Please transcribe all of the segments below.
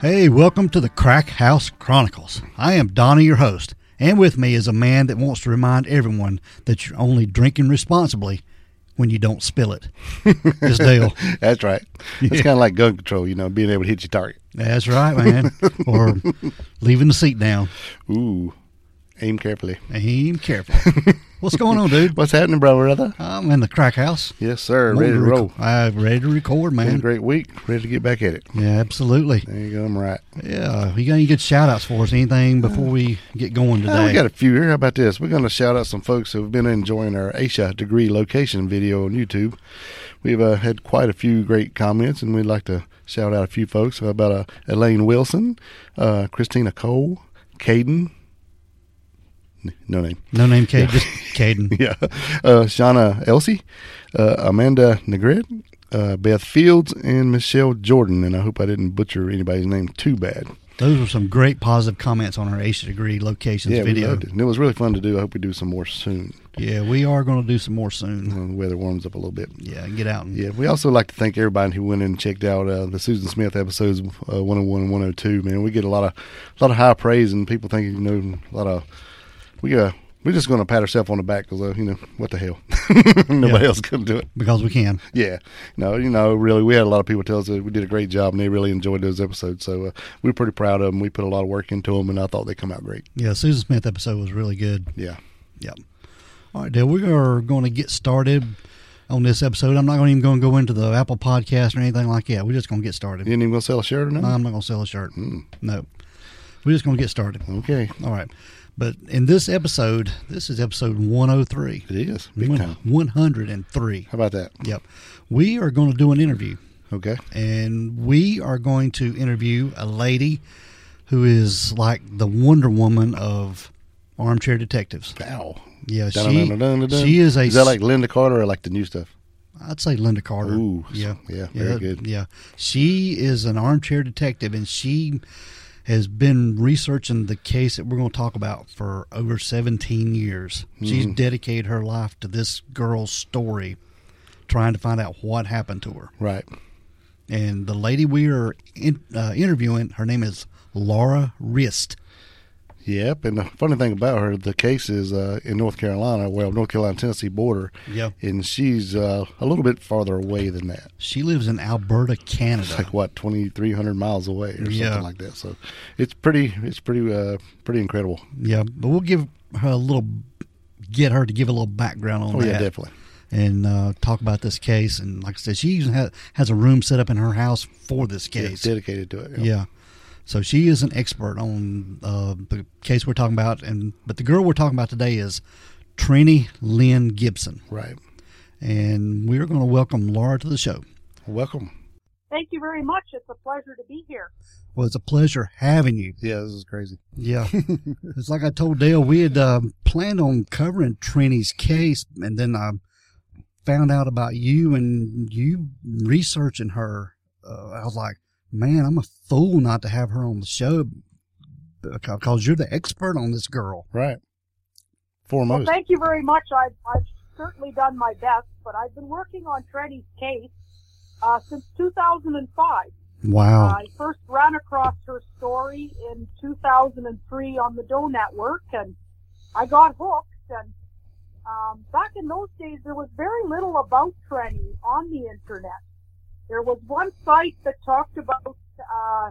Hey, welcome to the Crack House Chronicles. I am Donnie, your host, and with me is a man that wants to remind everyone that you're only drinking responsibly when you don't spill it. It's Dale. That's right. It's Yeah. kind of like gun control, you know, being able to hit your target. That's right, man. or leaving the seat down. Ooh, aim carefully. Aim careful. What's going on, dude? What's happening, brother? I'm in the crack house. Yes, sir. I'm Ready to rec- roll. I'm ready to record, man. great week. Ready to get back at it. Yeah, absolutely. There you go. I'm right. Yeah, you got any good shout outs for us? Anything before we get going Uh, we got a few here. How about this? We're going to shout out some folks who have been enjoying our Asia degree location video on YouTube. We've uh, had quite a few great comments, and we'd like to shout out a few folks. How about uh, Elaine Wilson, uh, Christina Cole, Caden. No name. no name, Cade, just Caden. yeah. Uh, Shauna Elsie, uh, Amanda Negret, uh, Beth Fields, and Michelle Jordan. And I hope I didn't butcher anybody's name too bad. Those were some great positive comments on our Asia degree locations yeah, video. it. And it was really fun to do. I hope we do some more soon Yeah, we are going to do some more soon. when the weather warms up a little bit. Yeah, get out and Yeah, we also like to thank everybody who went in and checked out uh, the Susan Smith episodes uh, 101 and 102. Man, we get a lot of a lot of high praise, and people think you know a lot of we uh we're just going to pat ourselves on the back because uh, you know what the hell, nobody Yeah. else could do it. because we can. Yeah, no, you know, really, we had a lot of people tell us that we did a great job, and they really enjoyed those episodes. So uh, we were pretty proud of them. We put a lot of work into them, and I thought they come out great. Yeah, Susan Smith episode was really good. Yeah, Yep. All right, Dale, we are going to get started on this episode. I'm not going to even going to go into the Apple podcast or anything like that. We're just going to get started. you ain't even gonna sell a shirt or nothing. I'm not going to sell a shirt. Mm, No. We're just going to get started. okay, All right. But in this episode, this is episode 103. it is big One- time. 103. How about that? Yep. We are going to do an interview. Okay, and we are going to interview a lady who is like the Wonder Woman of armchair detectives. ow. Yeah, she Dun-dun-dun-dun-dun. she is a. Is that like Lynda Carter or like the new stuff? I'd say Lynda Carter. Ooh, yeah, yeah, very good. Yeah, she is an armchair detective, and she has been researching the case that we're going to talk about for over 17 years. She's Mm-hmm. dedicated her life to this girl's story, trying to find out what happened to her. Right. And the lady we are in, uh, interviewing, her name is Laura Rist. Yep. And the funny thing about her, the case is uh, in North Carolina, well, North Carolina Tennessee border, Yep. and she's uh, a little bit farther away than that. She lives in Alberta, Canada. It's like what twenty three hundred miles away or Yeah. something like that. So it's pretty, it's pretty, uh, pretty incredible. yeah, but we'll give her a little, get her to give a little background on Oh that. yeah, definitely. and uh, talk about this case. And like I said, she even has, has a room set up in her house for this Yeah, case. dedicated to it. Yeah. So she is an expert on uh, the case we're talking about, and but the girl we're talking about today is Trini Lynn Gibson, Right. and we're going to welcome Laura to the show. Welcome. Thank you very much. It's a pleasure to be here. Well, it's a pleasure having you. Yeah, this is crazy. Yeah, it's like I told Dale, we had um, planned on covering Trini's case, and then I found out about you and you researching her. Uh, I was like, man, I'm a fool not to have her on the show because you're the expert on this girl. Right. Well, thank you very much. I've, I've certainly done my best, but I've been working on Trini's case uh, since 2005. Wow. I first ran across her story in 2003 on the Doe Network, and I got hooked. And um, back in those days, there was very little about Trini on the internet. There was one site that talked about uh,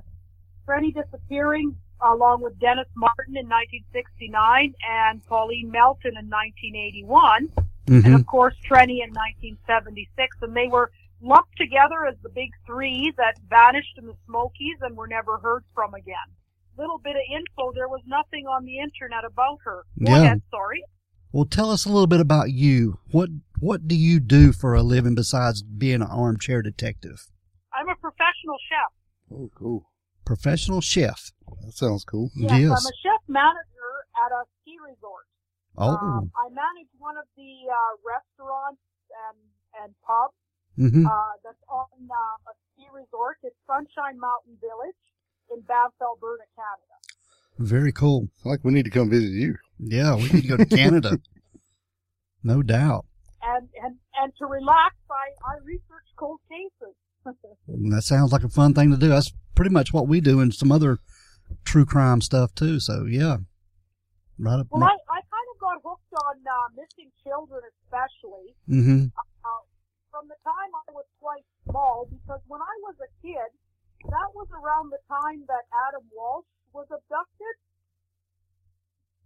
disappearing along with Dennis Martin in 1969 and Pauline Melton in 1981 and hmm of course Trenny in 1976, and they were lumped together as the big three that vanished in the Smokies and were never heard from again. Little bit of info. There was nothing on the internet about her. Yeah. ahead, sorry. Well, tell us a little bit about you. What What do you do for a living besides being an armchair detective? I'm a professional chef. Oh, cool. Professional chef. That sounds cool. Yes, Yes. I'm a chef manager at a ski resort. Oh. Um, I manage one of the uh, restaurants and and pubs hmm uh, that's on uh, a ski resort. It's Sunshine Mountain Village in Banff, Alberta, Canada. Very cool. Like we need to come visit you. Yeah, we need to go to Canada. No doubt. And and and to relax, I I research cold cases. That sounds like a fun thing to do. That's pretty much what we do and some other true crime stuff too. So yeah, right up. Well, I, I kind of got hooked on uh, missing children, especially mm-hmm. uh, from the time I was quite small. Because when I was a kid, that was around the time that Adam Walsh was abducted.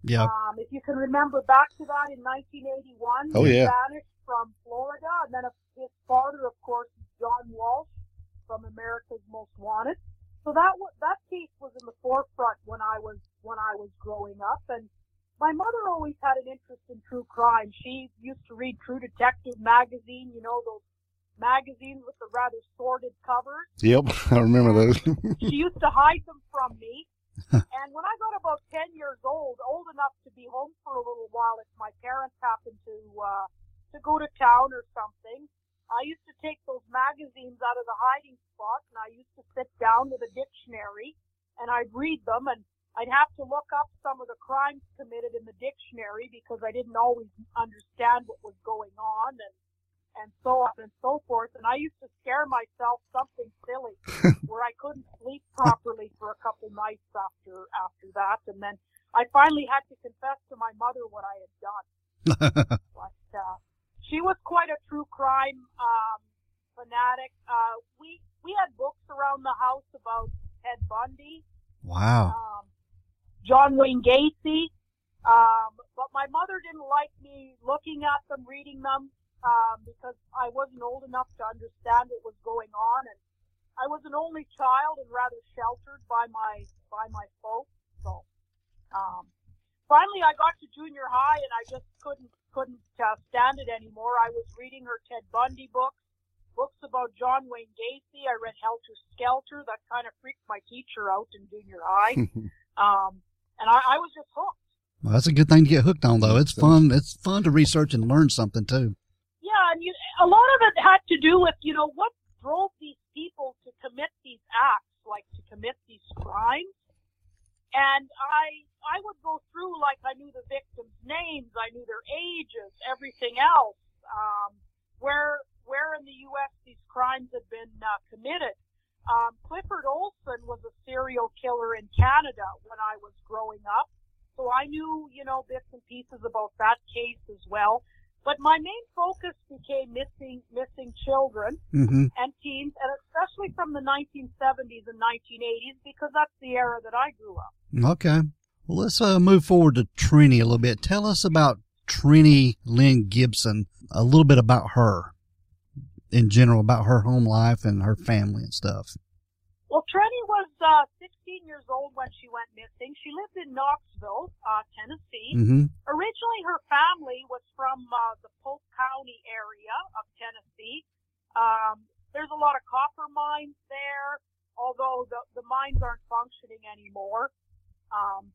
Yeah. Um, if you can remember back to that in 1981, Oh, he yeah. vanished from Florida, and then his father, of course, is John Walsh from America's Most Wanted. So that wa- that case was in the forefront when I was when I was growing up, and my mother always had an interest in true crime. She used to read True Detective magazine, you know those magazines with the rather sordid covers Yep, I remember those. she used to hide them from me. and when I got about 10 years old, old enough to be home for a little while if my parents happened to, uh, to go to town or something, I used to take those magazines out of the hiding spot and I used to sit down with a dictionary and I'd read them and I'd have to look up some of the crimes committed in the dictionary because I didn't always understand what was going on and and so on and so forth. And I used to scare myself something silly where I couldn't sleep properly for a couple nights after after that. And then I finally had to confess to my mother what I had done. But uh, she was quite a true crime um, fanatic. Uh, we we had books around the house about Ted Bundy, wow. um, John Wayne Gacy. Um, but my mother didn't like me looking at them, reading them, um, because I wasn't old enough to understand what was going on, and I was an only child and rather sheltered by my by my folks. So, um, finally, I got to junior high, and I just couldn't couldn't uh, stand it anymore. I was reading her Ted Bundy books, books about John Wayne Gacy. I read Helter Skelter. That kind of freaked my teacher out in junior high. um, and I, I was just hooked. Well, that's a good thing to get hooked on, though. It's fun. It's fun to research and learn something too. And you, a lot of it had to do with, you know, what drove these people to commit these acts, like to commit these crimes. And I, I would go through like I knew the victims' names, I knew their ages, everything else. Um, where, where in the U.S. these crimes had been uh, committed. Um, Clifford Olson was a serial killer in Canada when I was growing up. So I knew, you know, bits and pieces about that case as well. But my main focus became missing missing children hmm and teens, and especially from the 1970s and 1980s, because that's the era that I grew up. Okay. Well, let's uh, move forward to Trini a little bit. Tell us about Trini Lynn Gibson, a little bit about her in general, about her home life and her family and stuff. Well, Trini was uh, 16 years old when she went missing. She lived in Knoxville, uh, Tennessee. hmm Originally, her family was from uh, the Polk County area of Tennessee. Um, there's a lot of copper mines there, although the, the mines aren't functioning anymore. Um,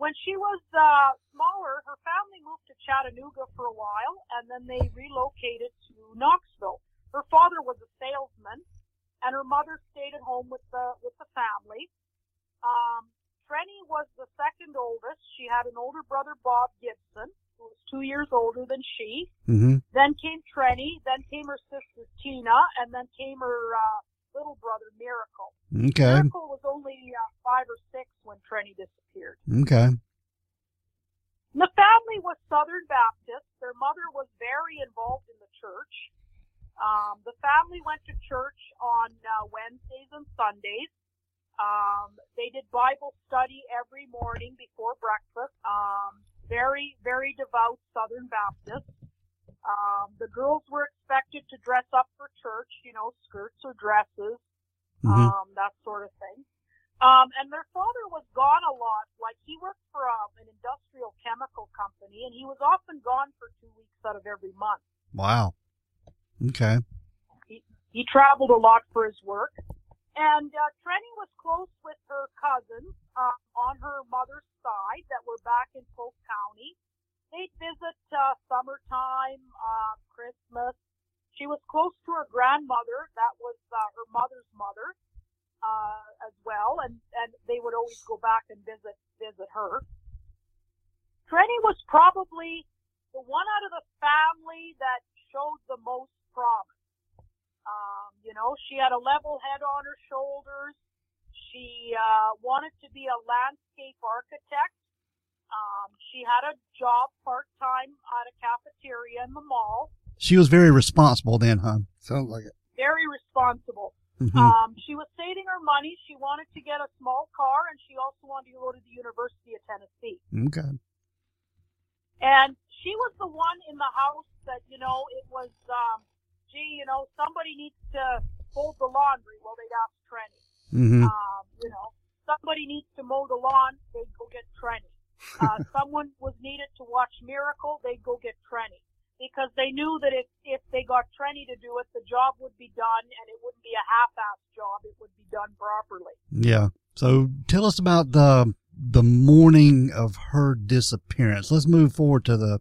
when she was uh, smaller, her family moved to Chattanooga for a while, and then they relocated to Knoxville. Her father was a salesman, and her mother stayed at home with the with the family. Um, Trenny was the second oldest. She had an older brother, Bob Gibson, who was two years older than she. hmm Then came Trenny, then came her sister Tina, and then came her uh, little brother Miracle. Okay. Miracle was only uh, five or six when Trenny disappeared. Okay. The family was Southern Baptist. Their mother was very involved in the church. Um, the family went to church on uh, Wednesdays and Sundays. Um, they did Bible study every morning before breakfast. Um, very, very devout Southern Baptist. Um, the girls were expected to dress up for church, you know, skirts or dresses, hmm um, that sort of thing. Um, and their father was gone a lot. Like he worked for um, an industrial chemical company, and he was often gone for two weeks out of every month. Wow. Okay. He he traveled a lot for his work, and uh, Trenny was close with her cousins uh, on her mother's side that were back in Polk County. They'd visit uh, summertime, uh, Christmas. She was close to her grandmother. That was uh, her mother's mother uh, as well, and and they would always go back and visit visit her. Trenny was probably the one out of the family that showed the most promise. Um, you know, she had a level head on her shoulders. She uh, wanted to be a landscape architect. Um, she had a job part time at a cafeteria in the mall. She was very responsible then, huh? Sounds like it. Very responsible. hmm Um, she was saving her money. She wanted to get a small car, and she also wanted to go to the University of Tennessee. okay. And she was the one in the house that, you know, it was, um, gee, you know, somebody needs to fold the laundry. Well, they'd ask Trenny. hmm Um, you know, somebody needs to mow the lawn. They'd go get Trenny. Uh, someone was needed to watch Miracle. They'd go get Trenny. Because they knew that if, if they got Trenny to do it, the job would be done and it wouldn't be a half-assed job. It would be done properly. Yeah. So tell us about the the morning of her disappearance. Let's move forward to the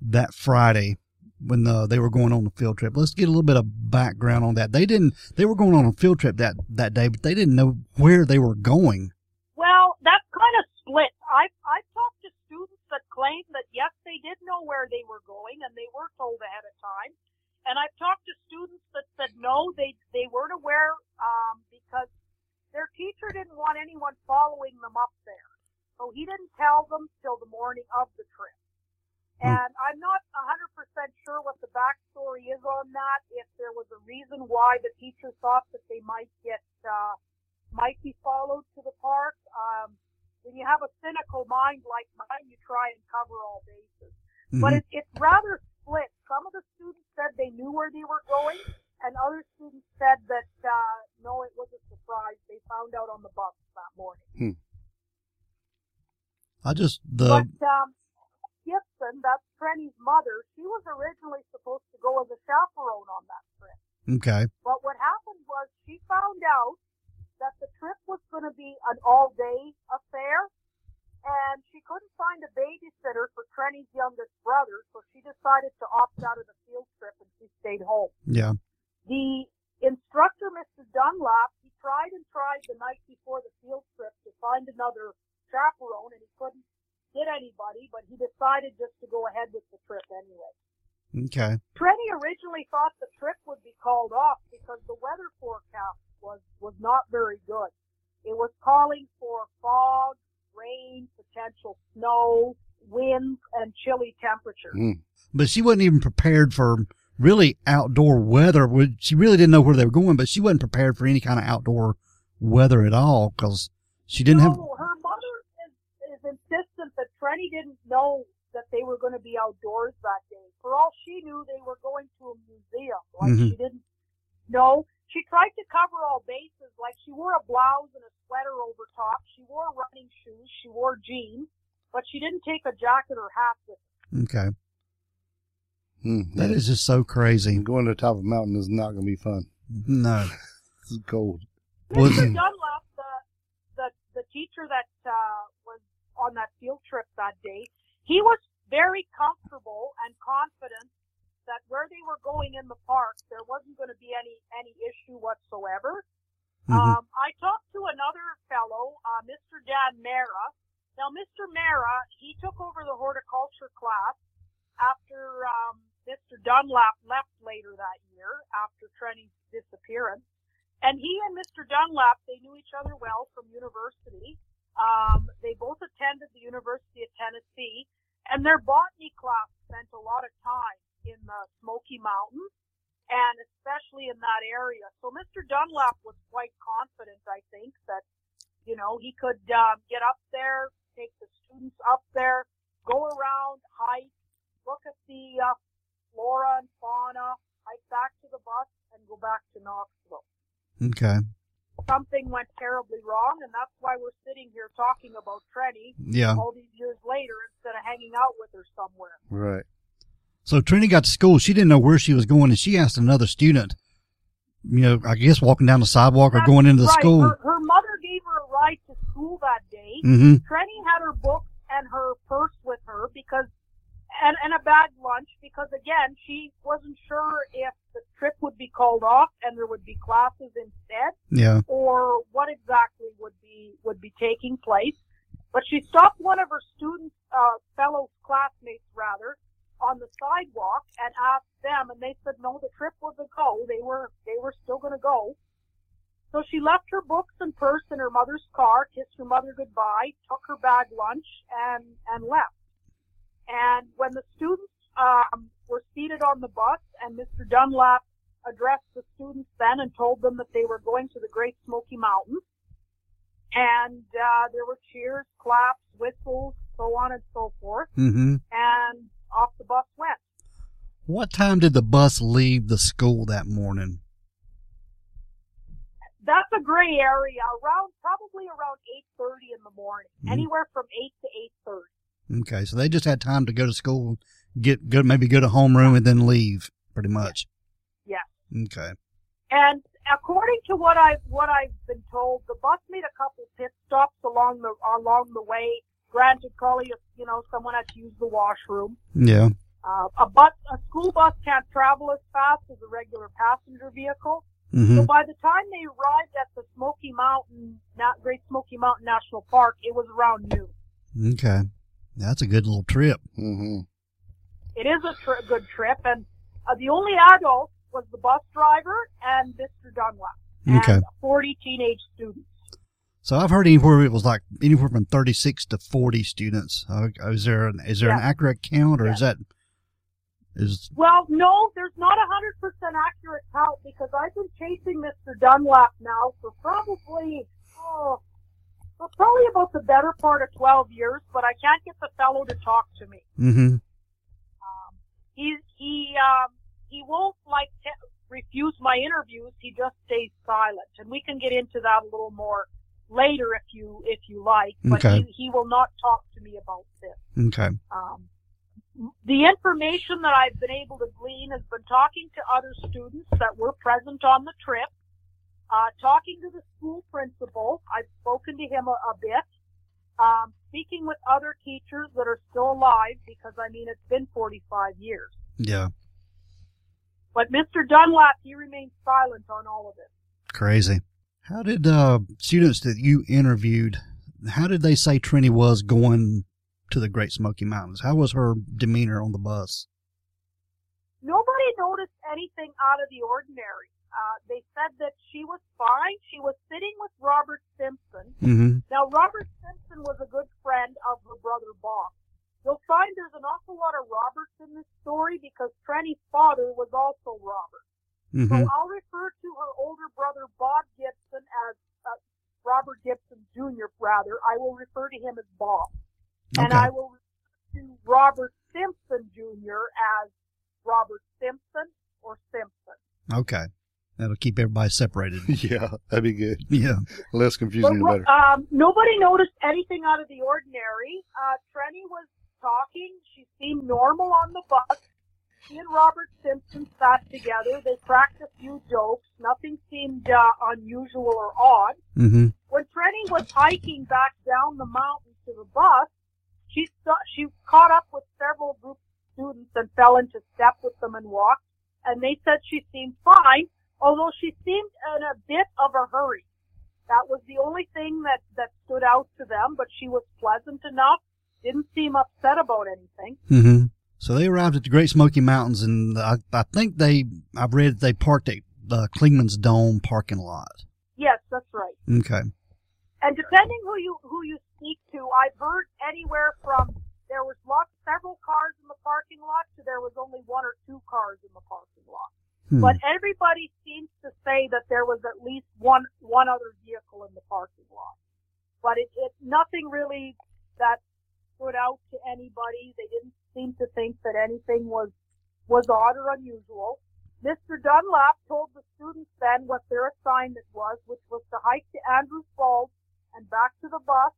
that Friday when the, they were going on the field trip. Let's get a little bit of background on that. They didn't. They were going on a field trip that that day, but they didn't know where they were going. Well, that's kind of split. I've, I've talked to students that claim that yes, they did know where they were going and they were told ahead of time. And I've talked to students that said no, they, they weren't aware, um, because their teacher didn't want anyone following them up there. So he didn't tell them till the morning of the trip. Hmm. And I'm not 100% sure what the backstory is on that, if there was a reason why the teacher thought that they might get, uh, might be followed to the park. Um, when you have a cynical mind like mine, you try and cover all bases. But Mhm. it, it's rather split. Some of the students said they knew where they were going, and other students said that uh, no, it was a surprise. They found out on the bus that morning. I just the but um, Gibson, that's Trenny's mother, she was originally supposed to go as a chaperone on that trip. okay. But what happened was she found out that the trip was going to be an all-day affair, and she couldn't find a babysitter for Trenny's youngest brother, so she decided to opt out of the field trip and she stayed home. Yeah. The instructor, Mr. Dunlap, he tried and tried the night before the field trip to find another chaperone, and he couldn't get anybody, but he decided just to go ahead with the trip anyway. Okay. Trenny originally thought the trip would be called off because the weather forecast was, was not very good. It was calling for fog, rain, potential snow, winds, and chilly temperatures. Mm. But she wasn't even prepared for really outdoor weather. She really didn't know where they were going, but she wasn't prepared for any kind of outdoor weather at all because she didn't have. her mother is, is insistent that Trenny didn't know that they were going to be outdoors that day. For all she knew, they were going to a museum. Like Mhm. she didn't know. She tried to cover all bases. Like she wore a blouse and a sweater over top. She wore running shoes. She wore jeans, but she didn't take a jacket or hat with her. Okay. Mm. That is just so crazy. going to the top of a mountain is not going to be fun. No. It's cold. Mr. Dunlap, the, the, the teacher that uh, was on that field trip that day, he was very comfortable and confident that where they were going in the park, there wasn't going to be any any issue whatsoever. Mhm. Um, I talked to another fellow, uh, Mr. Dan Mara. Now, Mr. Mara, he took over the horticulture class after um, Mr. Dunlap left later that year after Trenny's disappearance. And he and Mr. Dunlap, they knew each other well from university. Um, they both attended the University of Tennessee, and their botany class spent a lot of time in the Smoky Mountains, and especially in that area. So Mr. Dunlap was quite confident, I think, that you know he could um, get up there, take the students up there, go around, hike, look at the uh, flora and fauna, hike back to the bus, and go back to Knoxville Okay. Something went terribly wrong, and that's why we're sitting here talking about Trenny Yeah. all these years later instead of hanging out with her somewhere. Right. So Trini got to school. She didn't know where she was going, and she asked another student. You know, I guess walking down the sidewalk or going into the right. school. Her, her mother gave her a ride to school that day. hmm Trenny had her books and her purse with her because, and, and a bag lunch because again, she wasn't sure if the trip would be called off and there would be classes instead. Yeah. or what exactly would be would be taking place. But she stopped one of her students, uh, fellow classmates rather, on the sidewalk and asked them, and they said no, the trip was a go. They were they were still going to go. So she left her books and purse in her mother's car, kissed her mother goodbye, took her bag lunch, and and left. And when the students um, were seated on the bus, and Mr. Dunlap addressed the students then and told them that they were going to the Great Smoky Mountains, and uh, there were cheers, claps, whistles, so on and so forth, Mm-hmm. and off the bus went. What time did the bus leave the school that morning? That's a gray area. Around probably around eight thirty in the morning, Mhm. anywhere from eight to eight thirty. Okay, so they just had time to go to school, get good, maybe go to homeroom and then leave, pretty much. Yeah. Okay. And according to what I've what I've been told, the bus made a couple pit stops along the along the way. Granted, probably you know someone had to use the washroom. Yeah. Uh, a bus, a school bus can't travel as fast as a regular passenger vehicle. hmm So by the time they arrived at the Smoky Mountain, not Great Smoky Mountain National Park, it was around noon. Okay. That's a good little trip. Mm-hmm. It is a tri- good trip, and uh, the only adult was the bus driver and Mr. Dunlap, Okay. and 40 teenage students. So I've heard anywhere it was like anywhere from 36 to 40 students. Uh, is there an, is there an accurate count or is that is Well, no, there's not a hundred percent accurate count because I've been chasing Mr. Dunlap now for probably oh, for probably about the better part of twelve years, but I can't get the fellow to talk to me. mm-hmm. Um, he he um, he won't like te- refuse my interviews. He just stays silent, and we can get into that a little more later if you if you like. But Okay. he, he will not talk to me about this. Okay. Um, the information that I've been able to glean has been talking to other students that were present on the trip, uh, talking to the school principal. I've spoken to him a, a bit, um, speaking with other teachers that are still alive because I mean it's been 45 years. Yeah. But Mr. Dunlap, he remains silent on all of it. Crazy. How did uh, students that you interviewed? How did they say Trini was going to the Great Smoky Mountains? How was her demeanor on the bus? Nobody noticed anything out of the ordinary. Uh, they said that she was fine. She was sitting with Robert Simpson, Mm-hmm. Now, Robert Simpson was a good friend of her brother Bob. You'll find there's an awful lot of Roberts in this story because Trenny's father was also Robert. So Mm-hmm. I'll refer to her older brother Bob Gibson as uh, Robert Gibson Jr. Rather, I will refer to him as Bob, and I will refer to Robert Simpson Jr. as Robert Simpson or Simpson. Okay. That'll keep everybody separated. Yeah, that'd be good. yeah. Less confusing, the better. um, nobody noticed anything out of the ordinary. Uh, Trenny was talking. She seemed normal on the bus. She and Robert Simpson sat together. They cracked a few jokes. Nothing seemed uh, unusual or odd. Mm-hmm. When Trenny was hiking back down the mountain to the bus, she saw, she caught up with several group students and fell into step with them and walked. And they said she seemed fine, although she seemed in a bit of a hurry. That was the only thing that, that stood out to them, but she was pleasant enough, didn't seem upset about anything. Mm-hmm. So they arrived at the Great Smoky Mountains, and I, I think they, I've read they parked at the Clingman's Dome parking lot. Yes, that's right. Okay. And depending who you who you speak to, I've heard anywhere from there was lots several cars in the parking lot to there was only one or two cars in the parking lot. Hmm. But everybody seems to say that there was at least one one other vehicle in the parking lot. But it, it nothing really that stood out to anybody. They didn't seem to think that anything was was odd or unusual. Mr. Dunlap told the students then what their assignment was, which was to hike to Andrews Falls and back to the bus,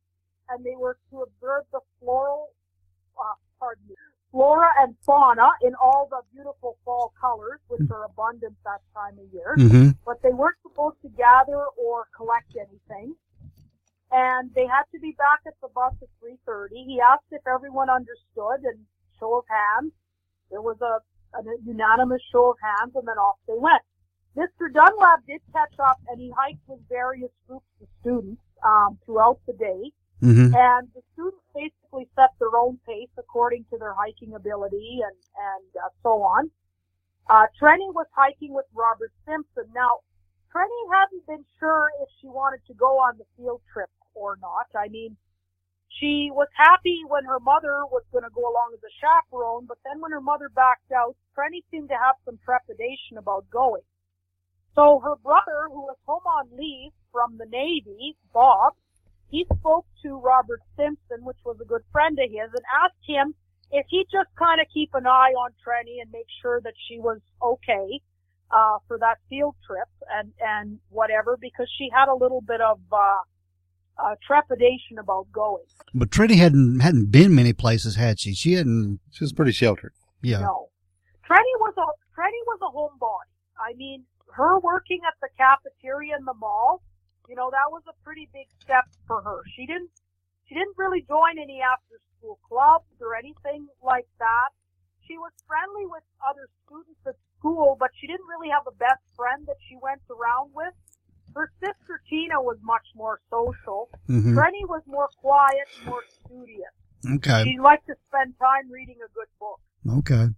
and they were to observe the floral, uh, pardon me, flora and fauna in all the beautiful fall colors, which are abundant that time of year. Mm-hmm. But they weren't supposed to gather or collect anything. And they had to be back at the bus at 3.30. He asked if everyone understood and show of hands. There was a, a unanimous show of hands and then off they went. Mr. Dunlap did catch up and he hiked with various groups of students um, throughout the day. Mm-hmm. And the students basically set their own pace according to their hiking ability and, and uh, so on. Uh, Trenny was hiking with Robert Simpson. Now, Trenny hadn't been sure if she wanted to go on the field trip or not. I mean, she was happy when her mother was going to go along as a chaperone, but then when her mother backed out, Trenny seemed to have some trepidation about going. So her brother, who was home on leave from the Navy, Bob, he spoke to Robert Simpson, which was a good friend of his, and asked him if he'd just kind of keep an eye on Trenny and make sure that she was okay uh, for that field trip and and whatever, because she had a little bit of uh, uh, trepidation about going. But Trenny hadn't hadn't been many places, had she? She hadn't. She was pretty sheltered. Yeah. No, Trenny was a Trenny was a homebody. I mean, her working at the cafeteria in the mall, you know, that was a pretty big step for her. She didn't she didn't really join any after school clubs or anything like that. She was friendly with other students at school, but she didn't really have a best friend that she went around with. Her sister Tina was much more social. hmm Trenny was more quiet, more studious. Okay. She liked to spend time reading a good book. Okay.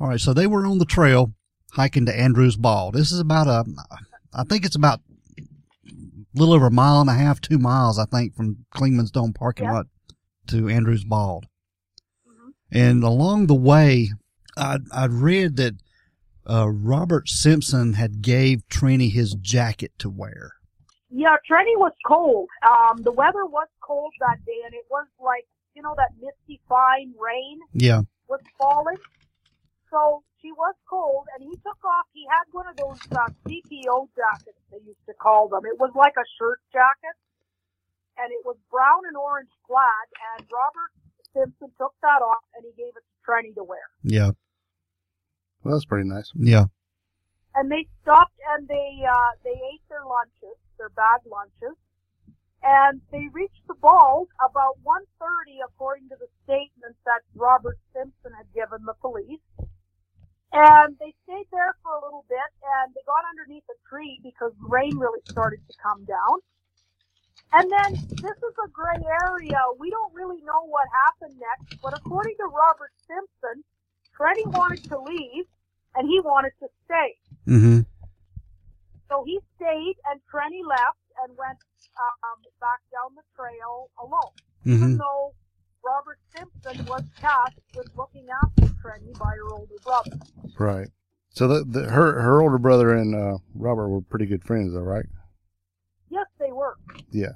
All right. So they were on the trail hiking to Andrews Bald. This is about a, I think it's about little over a mile and a half, two miles, I think, from Clingman's Dome parking Yeah. lot to Andrews Bald. Mhm. And along the way, I'd, I'd read that uh, Robert Simpson had gave Trini his jacket to wear. Yeah, Trenny was cold. Um, the weather was cold that day, and it was like you know that misty fine rain Yeah. was falling. So she was cold, and he took off. He had one of those uh, CPO jackets they used to call them. It was like a shirt jacket, and it was brown and orange plaid. And Robert Simpson took that off, and he gave it to Trenny to wear. Yeah. Well, that's pretty nice. Yeah. and they stopped and they uh, they ate their lunches, their bag lunches, and they reached the balls about 1:30, according to the statement that Robert Simpson had given the police. And they stayed there for a little bit, and they got underneath a tree because rain really started to come down. And then this is a gray area. We don't really know what happened next, but according to Robert Simpson, Trenny wanted to leave and he wanted to stay. hmm So he stayed, and Trenny left and went um, back down the trail alone. hmm Even though Robert Simpson was tasked with looking after Trenny by her older brother. Right. So the, the her her older brother and uh, Robert were pretty good friends, though, right? Yes, they were. Yeah.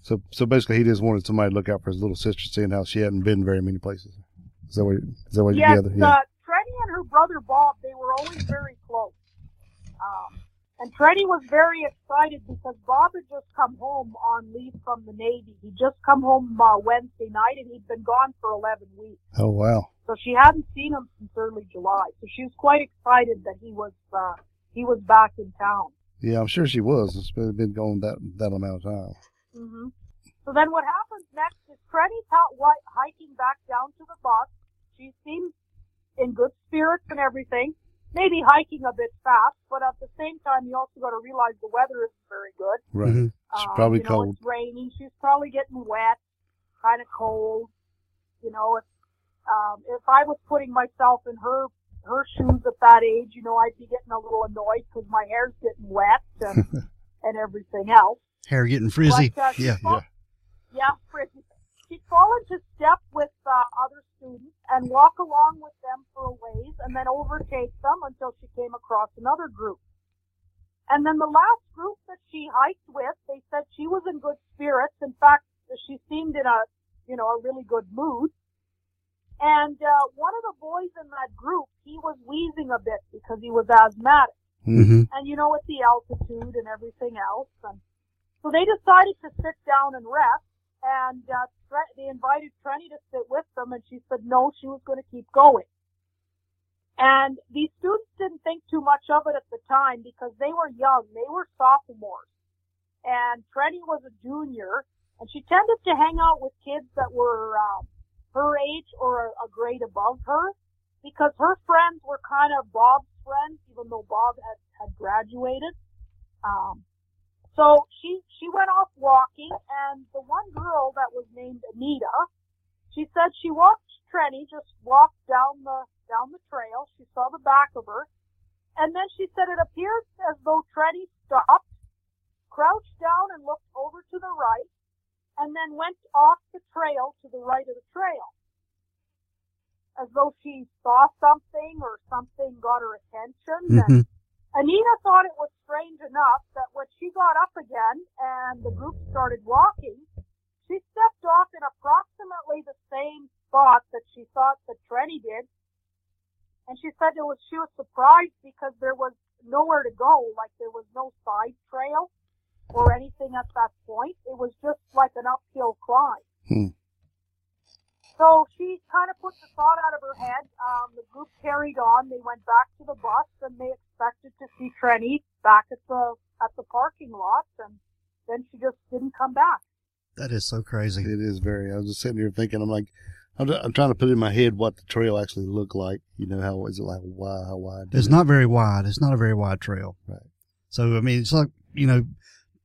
So so basically, he just wanted somebody to look out for his little sister, seeing how she hadn't been very many places. Is that what is that what you yes, gather? uh, Trenny and her brother Bob, they were always very close. Um, and Trenny was very excited because Bob had just come home on leave from the Navy. He'd just come home uh, Wednesday night, and he'd been gone for 11 weeks. Oh wow. So she hadn't seen him since early July. So she was quite excited that he was uh, he was back in town. Yeah, I'm sure she was. It's been, going that that amount of time. Mm-hmm. So then what happens next is wi- hiking back down to the bus. She seems in good spirits and everything. Maybe hiking a bit fast, but at the same time, you also got to realize the weather isn't very good. Right. Mhm. It's Um, probably you know, cold. It's raining. She's probably getting wet, kind of cold. You know, if um, if I was putting myself in her her shoes at that age, you know, I'd be getting a little annoyed because my hair's getting wet and and everything else. Hair getting frizzy. But, uh, she'd yeah. yeah, frizzy. She'd fall into step with uh, other students and walk along with them for a ways and then overtake them until she came across another group. And then the last group that she hiked with, they said she was in good spirits. In fact, she seemed in a, you know, a really good mood. And uh, one of the boys in that group, he was wheezing a bit because he was asthmatic hmm and you know, with the altitude and everything else. And so they decided to sit down and rest. And uh, they invited Trenny to sit with them, and she said no, she was going to keep going. And these students didn't think too much of it at the time because they were young; they were sophomores, and Trenny was a junior, and she tended to hang out with kids that were uh, her age or a, a grade above her because her friends were kind of Bob's friends, even though Bob had, had graduated. Um, so she she went off walking, and the one girl that was named Anita, she said she watched Trenny just walk down the down the trail. She saw the back of her, And then she said it appeared as though Trenny stopped, crouched down and looked over to the right, and then went off the trail to the right of the trail. As though she saw something or something got her attention. hmm And Anita thought it was strange enough that when she got up again and the group started walking, she stepped off in approximately the same spot that she thought that Trenny did. And she said it was she was surprised because there was nowhere to go, like there was no side trail or anything at that point. It was just like an uphill climb. Hmm. So she kind of put the thought out of her head. Um, the group carried on. They went back to the bus, and they expected to see Trenny back at the at the parking lot. And then she just didn't come back. That is so crazy. It is very. I was just sitting here thinking. I'm like, I'm, I'm trying to put in my head what the trail actually looked like. You know, how is it like? Why? How wide? It's not very wide. It's not a very wide trail. Right. So I mean, it's like you know,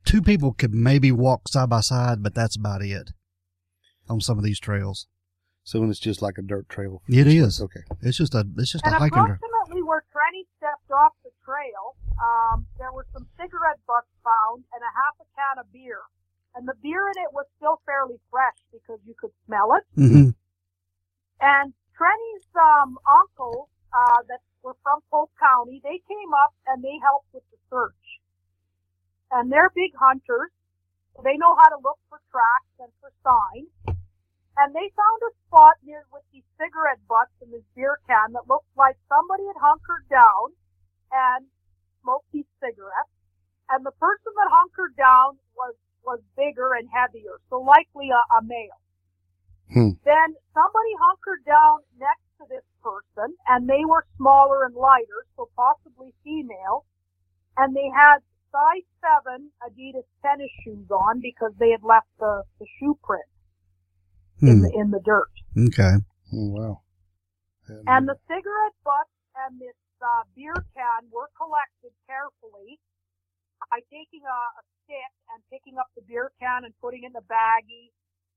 two people could maybe walk side by side, but that's about it on some of these trails. So when it's just like a dirt trail. It is. Okay. It's just a it's just a hiking trail. approximately where Trenny stepped off the trail, um, there were some cigarette butts found and a half a can of beer. And the beer in it was still fairly fresh because you could smell it. hmm And Trenny's um, uncles uh, that were from Polk County, they came up and they helped with the search. And they're big hunters. They know how to look for tracks and for signs. And they found a spot near with these cigarette butts and this beer can that looked like somebody had hunkered down and smoked these cigarettes. And the person that hunkered down was was bigger and heavier, so likely a, a male then somebody hunkered down next to this person and they were smaller and lighter, so possibly female, and they had size seven Adidas tennis shoes on because they had left the, the shoe print in Hmm. the in the dirt. Okay. Oh, wow. And, And the cigarette butts and this uh, beer can were collected carefully by taking a, a stick and picking up the beer can and putting in the baggie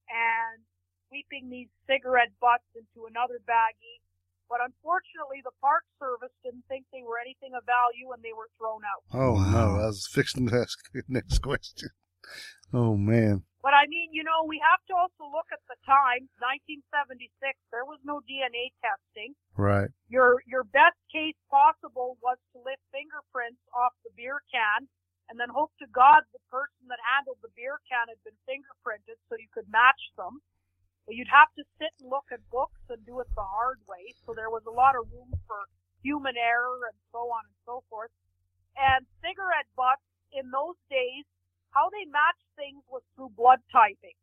and sweeping these cigarette butts into another baggie. But unfortunately, the Park Service didn't think they were anything of value and they were thrown out. oh no, I was fixing to ask the next question. Oh man. But I mean, you know, we have to also look at the time, 1976. There was no DNA testing. Right. your your best case possible was to lift fingerprints off the beer can and then hope to God the person that handled the beer can had been fingerprinted so you could match them. But you'd have to sit and look at books and do it the hard way. So there was a lot of room for human error and so on and so forth. And cigarette butts in those days, how they matched things was through blood typing.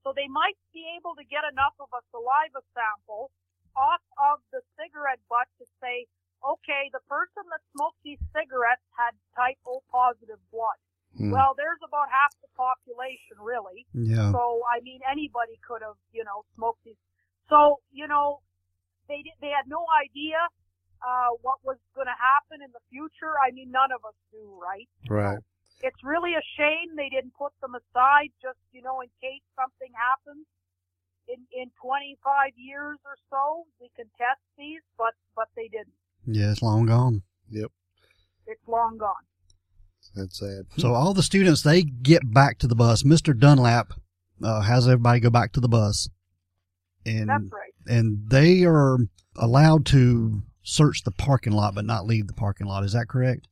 So they might be able to get enough of a saliva sample off of the cigarette butt to say, okay, the person that smoked these cigarettes had type O positive blood. Hmm. Well, there's about half the population, really. Yeah. So, I mean, anybody could have, you know, smoked these. So, you know, they did, they had no idea uh, what was going to happen in the future. I mean, none of us do, right? right. It's really a shame they didn't put them aside, just you know, in case something happens. In in 25 years or so, we can test these, but but they didn't. Yeah, it's long gone. Yep. It's long gone. That's sad. So all the students they get back to the bus. Mr. Dunlap uh, has everybody go back to the bus, and That's right. and they are allowed to search the parking lot but not leave the parking lot. Is that correct?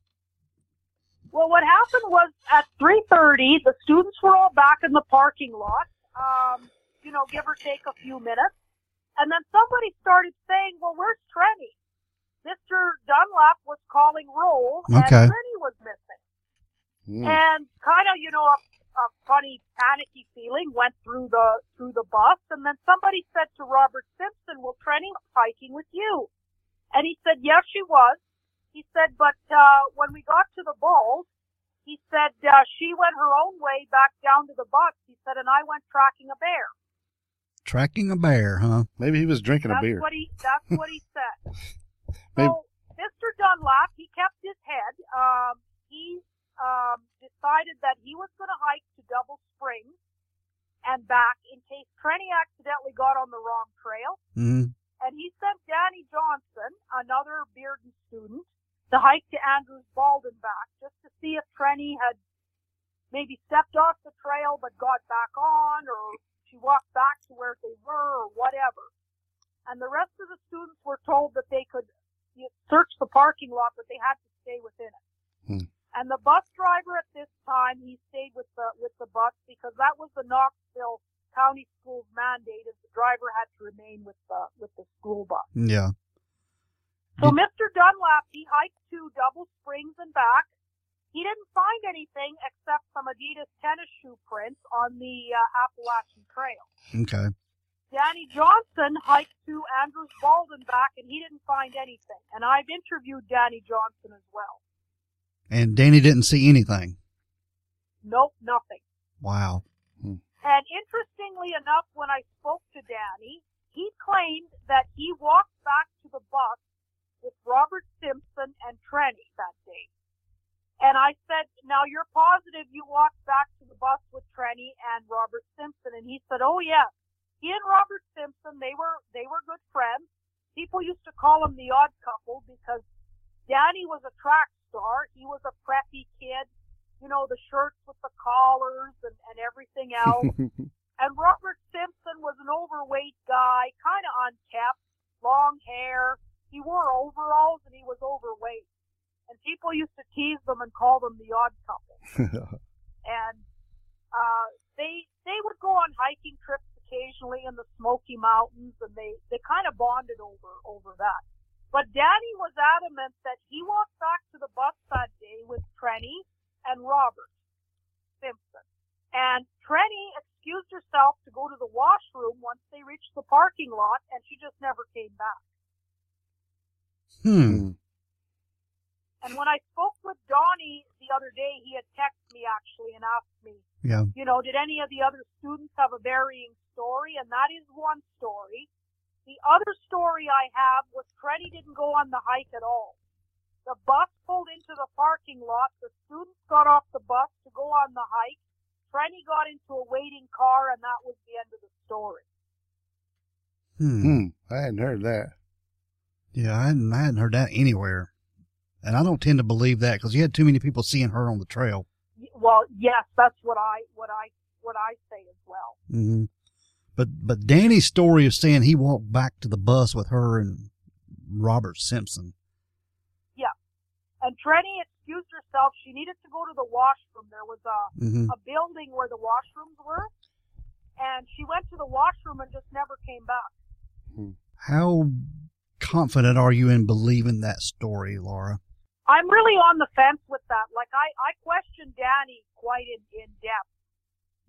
Well, what happened was at 3:30, the students were all back in the parking lot. Um, you know, give or take a few minutes, and then somebody started saying, "Well, where's Trenny?" Mr. Dunlap was calling roll, Okay. and Trenny was missing. Hmm. and kind of you know a, a funny panicky feeling went through the through the bus and then somebody said to Robert Simpson, "Well, Trenny was hiking with you," and he said, "Yes, she was." He said, "But uh, when we got to the balls, he said uh, she went her own way back down to the bus." He said, "And I went tracking a bear." Tracking a bear, huh? Maybe he was drinking That's a beer. what he. That's what he said. Maybe- So Mr. Dunlap, he kept his head. Um, he um, decided that he was going to hike to Double Springs and back in case Trenny accidentally got on the wrong trail. hmm And he sent Danny Johnson, another Bearden student, to hike to Andrews Bald and back, just to see if Trenny had maybe stepped off the trail but got back on, or she walked back to where they were, or whatever. And the rest of the students were told that they could search the parking lot, but they had to stay within it. Hmm. And the bus driver at this time, he stayed with the with the bus because that was the Knoxville County Schools mandate, is the driver had to remain with the with the school bus. Yeah. So Mr. Dunlap, he hiked to Double Springs and back. He didn't find anything except some Adidas tennis shoe prints on the uh, Appalachian Trail. Okay. Danny Johnson hiked to Andrews Bald and back, and he didn't find anything. And I've interviewed Danny Johnson as well. And Danny didn't see anything. Nope, nothing. Wow. And interestingly enough, when I spoke to Danny, he claimed that he walked back to the bus with Robert Simpson and Trenny that day. And I said, now you're positive you walked back to the bus with Trenny and Robert Simpson? And he said, oh yes. He and Robert Simpson, they were, they were good friends. People used to call them the odd couple because Danny was a track star. He was a preppy kid, you know, the shirts with the collars and, and everything else. And Robert Simpson was an overweight guy, kind of unkept, long hair. He wore overalls and he was overweight. And people used to tease them and call them the odd couple. and uh, they they would go on hiking trips occasionally in the Smoky Mountains, and they they kind of bonded over over that. But Danny was adamant that he walked back to the bus that day with Trenny and Robert Simpson. And Trenny excused herself to go to the washroom once they reached the parking lot, and she just never came back. Hmm. And when I spoke with Donnie the other day, he had texted me actually and asked me, Yeah. you know, did any of the other students have a varying story? And that is one story. The other story I have was Trenny didn't go on the hike at all. The bus pulled into the parking lot. The students got off the bus to go on the hike. Trenny got into a waiting car, and that was the end of the story. Hmm. hmm. I hadn't heard that. Yeah, I hadn't, I hadn't heard that anywhere. And I don't tend to believe that because you had too many people seeing her on the trail. Well, yes, that's what I what I what I say as well. Mm-hmm. But but Danny's story of saying he walked back to the bus with her and Robert Simpson. Yeah, and Trenny excused herself. She needed to go to the washroom. There was a hmm a building where the washrooms were, and she went to the washroom and just never came back. How confident are you in believing that story, Laura? I'm really on the fence with that. Like I, I questioned Danny quite in, in depth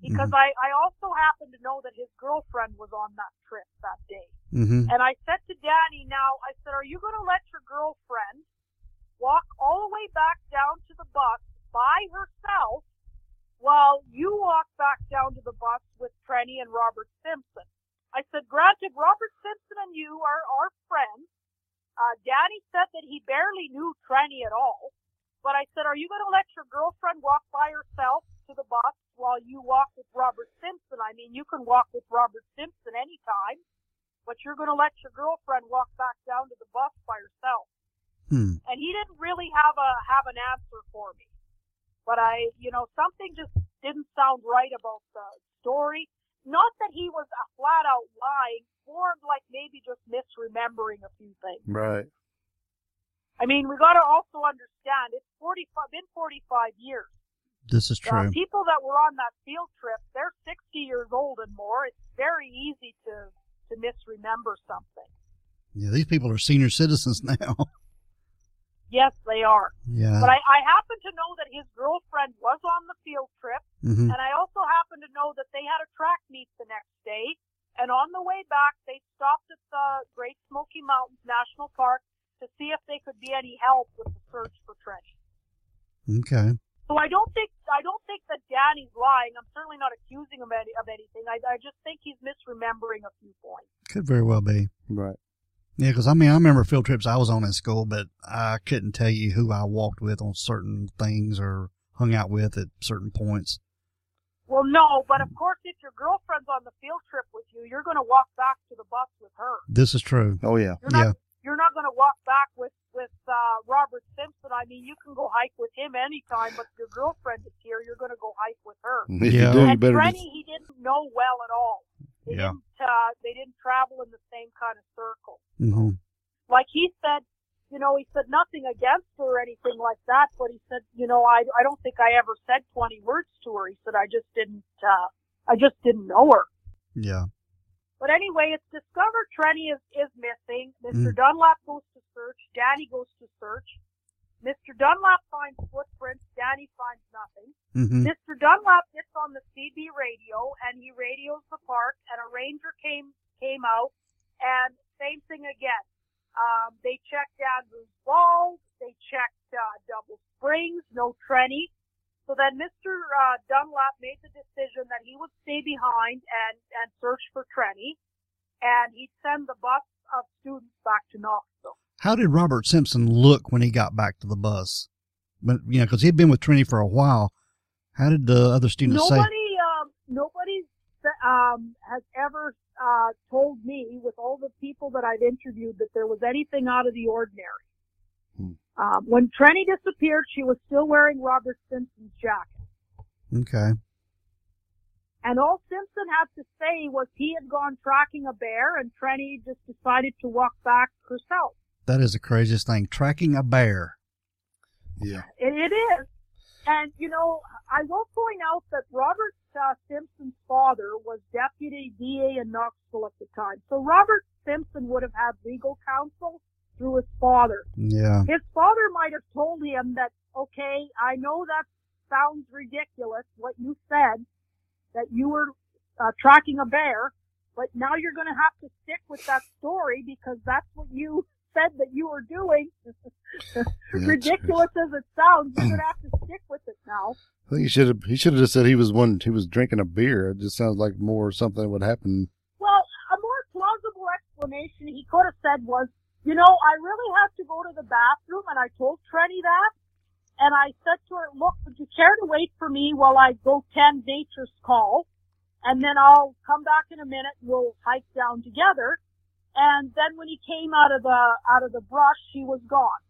because I, I also happen to know that his girlfriend was on that trip that day. hmm And I said to Danny, now, I said, are you going to let your girlfriend walk all the way back down to the bus by herself while you walk back down to the bus with Trenny and Robert Simpson? I said, granted, Robert Simpson and you are, our friends. Uh, Danny said that he barely knew Trenny at all. But I said, are you going to let your girlfriend walk by herself to the bus while you walk with Robert Simpson? I mean, you can walk with Robert Simpson anytime but you're going to let your girlfriend walk back down to the bus by herself. Hmm. And he didn't really have a have an answer for me. But I, you know, something just didn't sound right about the story. Not that he was a flat out lying, more like maybe just misremembering a few things. Right. I mean, we got to also understand it's 45, been 45 years. This is Uh, true. people that were on that field trip, they're 60 years old and more. It's very easy to to misremember something. Yeah, these people are senior citizens now. Yes, they are. yeah. But I, I happen to know that his girlfriend was on the field trip, hmm and I also happen to know that they had a track meet the next day. And on the way back, they stopped at the Great Smoky Mountains National Park to see if they could be any help with the search for Trenny. Okay. So I don't think I don't think that Danny's lying. I'm certainly not accusing him any, of anything. I, I just think he's misremembering a few points. Could very well be. Right. Yeah, because I mean, I remember field trips I was on in school, but I couldn't tell you who I walked with on certain things or hung out with at certain points. Well, no, but of course, if your girlfriend's on the field trip with you, you're going to walk back to the bus with her. This is true. Oh yeah. You're not Yeah. you're not going to walk back with with uh, Robert Simpson, I mean, you can go hike with him anytime, but if your girlfriend is here, you're going to go hike with her. If Yeah. you do, you and better. Trenny, he didn't know well at all. They Yeah. didn't. Uh, they didn't travel in the same kind of circle. hmm Like he said, you know, he said nothing against her or anything like that, but he said, you know, I I don't think I ever said 20 words to her. He said I just didn't. Uh, I just didn't know her. Yeah. But anyway, it's discovered Trenny is, is missing. Mr. Dunlap goes to search. Danny goes to search. Mr. Dunlap finds footprints. Danny finds nothing. hmm Mr. Dunlap gets on the CB radio and he radios the park and a ranger came came out and same thing again. Um, they checked Andrews Falls. They checked uh, Double Springs. No Trenny. So then Mr. Uh, Dunlap made the decision that he would stay behind and, and search for Trenny, and he'd send the bus of students back to Knoxville. How did Robert Simpson look when he got back to the bus? But you know, because he'd been with Trini for a while. How did the other students say? Nobody, um, nobody um, has ever uh, told me, with all the people that I've interviewed, that there was anything out of the ordinary. Hmm. Um, when Trenny disappeared, she was still wearing Robert Simpson's jacket. Okay. And all Simpson had to say was he had gone tracking a bear and Trenny just decided to walk back herself. That is the craziest thing. Tracking a bear. Yeah. It, it is. And, you know, I will point out that Robert uh, Simpson's father was deputy DA in Knoxville at the time. So Robert Simpson would have had legal counsel through his father. Yeah. His father might have told him that, okay, I know that sounds ridiculous, what you said, that you were uh, tracking a bear, but now you're going to have to stick with that story because that's what you said that you were doing. Ridiculous as it sounds, you're to have to stick with it now. I think he should have. He should have just said he was one. He was drinking a beer. It just sounds like more something would happen. Well, a more plausible explanation he could have said was, you know, I really have to go to the bathroom, and I told Trenny that, and I said to her, look, would you care to wait for me while I go tend nature's call, and then I'll come back in a minute, and we'll hike down together. And then when he came out of the out of the brush, she was gone.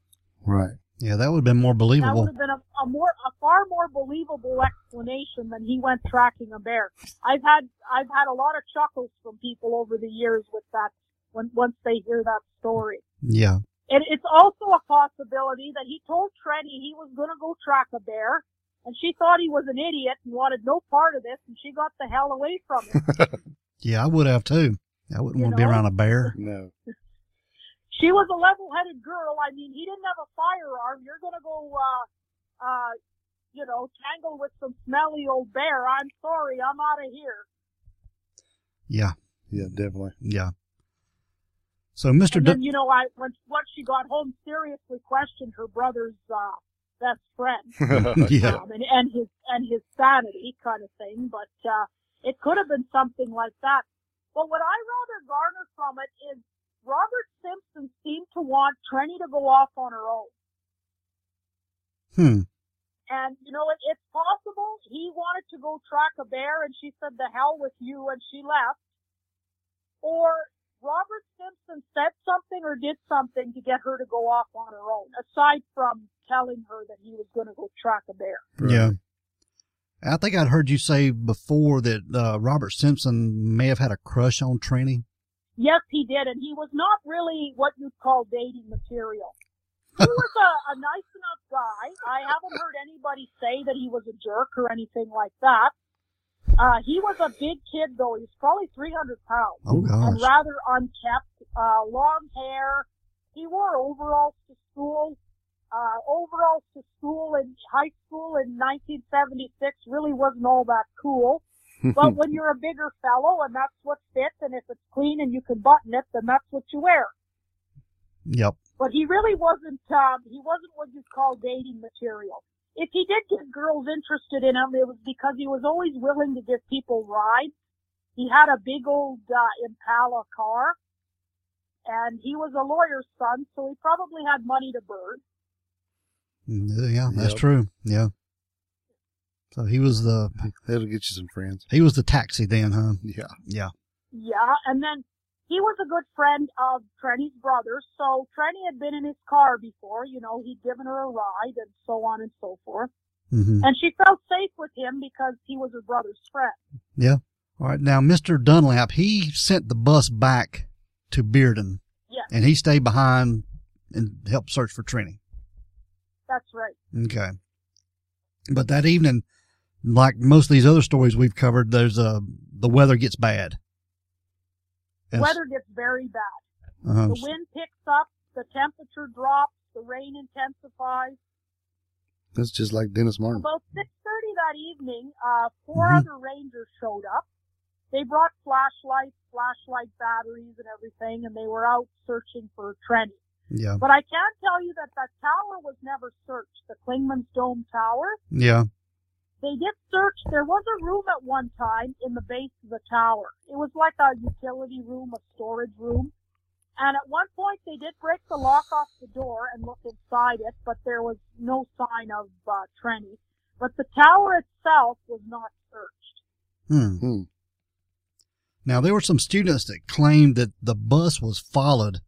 Right. Yeah, that would have been more believable. That would have been a, a more a far more believable explanation than he went tracking a bear. I've had I've had a lot of chuckles from people over the years with that when once they hear that story. Yeah. And it's also a possibility that he told Trenny he was going to go track a bear, and she thought he was an idiot and wanted no part of this, and she got the hell away from him. Yeah, I would have too. I wouldn't want to be around a bear. No. she was a level-headed girl. I mean, he didn't have a firearm. You're going to go, uh, uh, you know, tangle with some smelly old bear. I'm sorry, I'm out of here. Yeah. Yeah, definitely. Yeah. So, Mr. And D- then, you know, I when once she got home, seriously questioned her brother's uh, best friend. yeah. um, and, and his and his sanity kind of thing. But uh, it could have been something like that. But what I rather garner from it is Robert Simpson seemed to want Trenny to go off on her own. Hmm. And you know, it, it's possible he wanted to go track a bear, and she said, "The hell with you," and she left. Or Robert Simpson said something or did something to get her to go off on her own, aside from telling her that he was going to go track a bear. Yeah. I think I'd heard you say before that uh, Robert Simpson may have had a crush on Trini. Yes, he did, and he was not really what you'd call dating material. He was a, a nice enough guy. I haven't heard anybody say that he was a jerk or anything like that. Uh, he was a big kid though. He was probably 300 pounds Oh and rather unkept, uh, long hair. He wore overalls to school. Uh, overalls to school in high school in 1976 really wasn't all that cool. But when you're a bigger fellow and that's what fits and if it's clean and you can button it, then that's what you wear. Yep. But he really wasn't, um, he wasn't what you'd call dating material. If he did get girls interested in him, it was because he was always willing to give people rides. He had a big old, uh, Impala car. And he was a lawyer's son, so he probably had money to burn. Mm, Yeah, that's Yep. true. Yeah. So he was the That'll get you some friends. he was the taxi then, huh? Yeah. Yeah. Yeah, and then he was a good friend of Trenny's brother, so Trenny had been in his car before, you know, he'd given her a ride and so on and so forth. hmm And she felt safe with him because he was her brother's friend. Yeah. All right. Now, Mr. Dunlap, he sent the bus back to Bearden. Yes. And he stayed behind and helped search for Trini. That's right. Okay. But that evening, like most of these other stories we've covered, there's a, the weather gets bad. And- Weather gets very bad. uh, The wind picks up, the temperature drops, the rain intensifies. That's just like Dennis Martin. About 6.30 that evening, uh, 4 Mhm. other rangers showed up. They brought flashlights, flashlight batteries and everything, and they were out searching for Trenny. Yeah. But I can tell you that that tower was never searched, the Clingman's Dome Tower. Yeah. They did search. There was a room at one time in the base of the tower. It was like a utility room, a storage room. And at one point they did break the lock off the door and look inside it, but there was no sign of uh, Trenny. But the tower itself was not searched. Hmm. Hmm. Now, there were some students that claimed that the bus was followed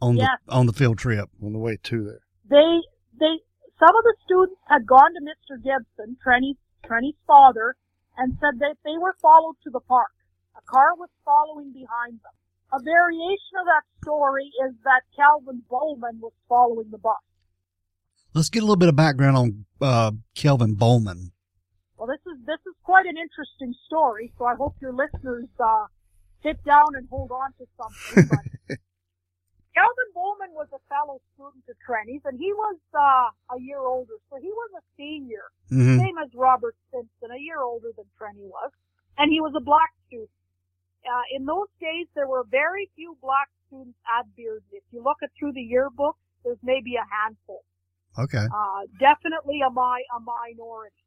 on Yes. the on the field trip. On the way to there. They, they, some of the students had gone to Mr. Gibson, Trenny's, Trenny's father, and said that they were followed to the park. A car was following behind them. A variation of that story is that Calvin Bowman was following the bus. Let's get a little bit of background on uh, Kelvin Bowman. Well, this is this is quite an interesting story, so I hope your listeners uh, sit down and hold on to something. But Calvin Bowman was a fellow student at Trenny's, and he was uh, a year older, so he was a senior, hmm same as Robert Simpson, a year older than Trenny was, and he was a black student. Uh, in those days, there were very few black students at Bearden. If you look at through the yearbook, there's maybe a handful. Okay. Uh, definitely a mi- a minority.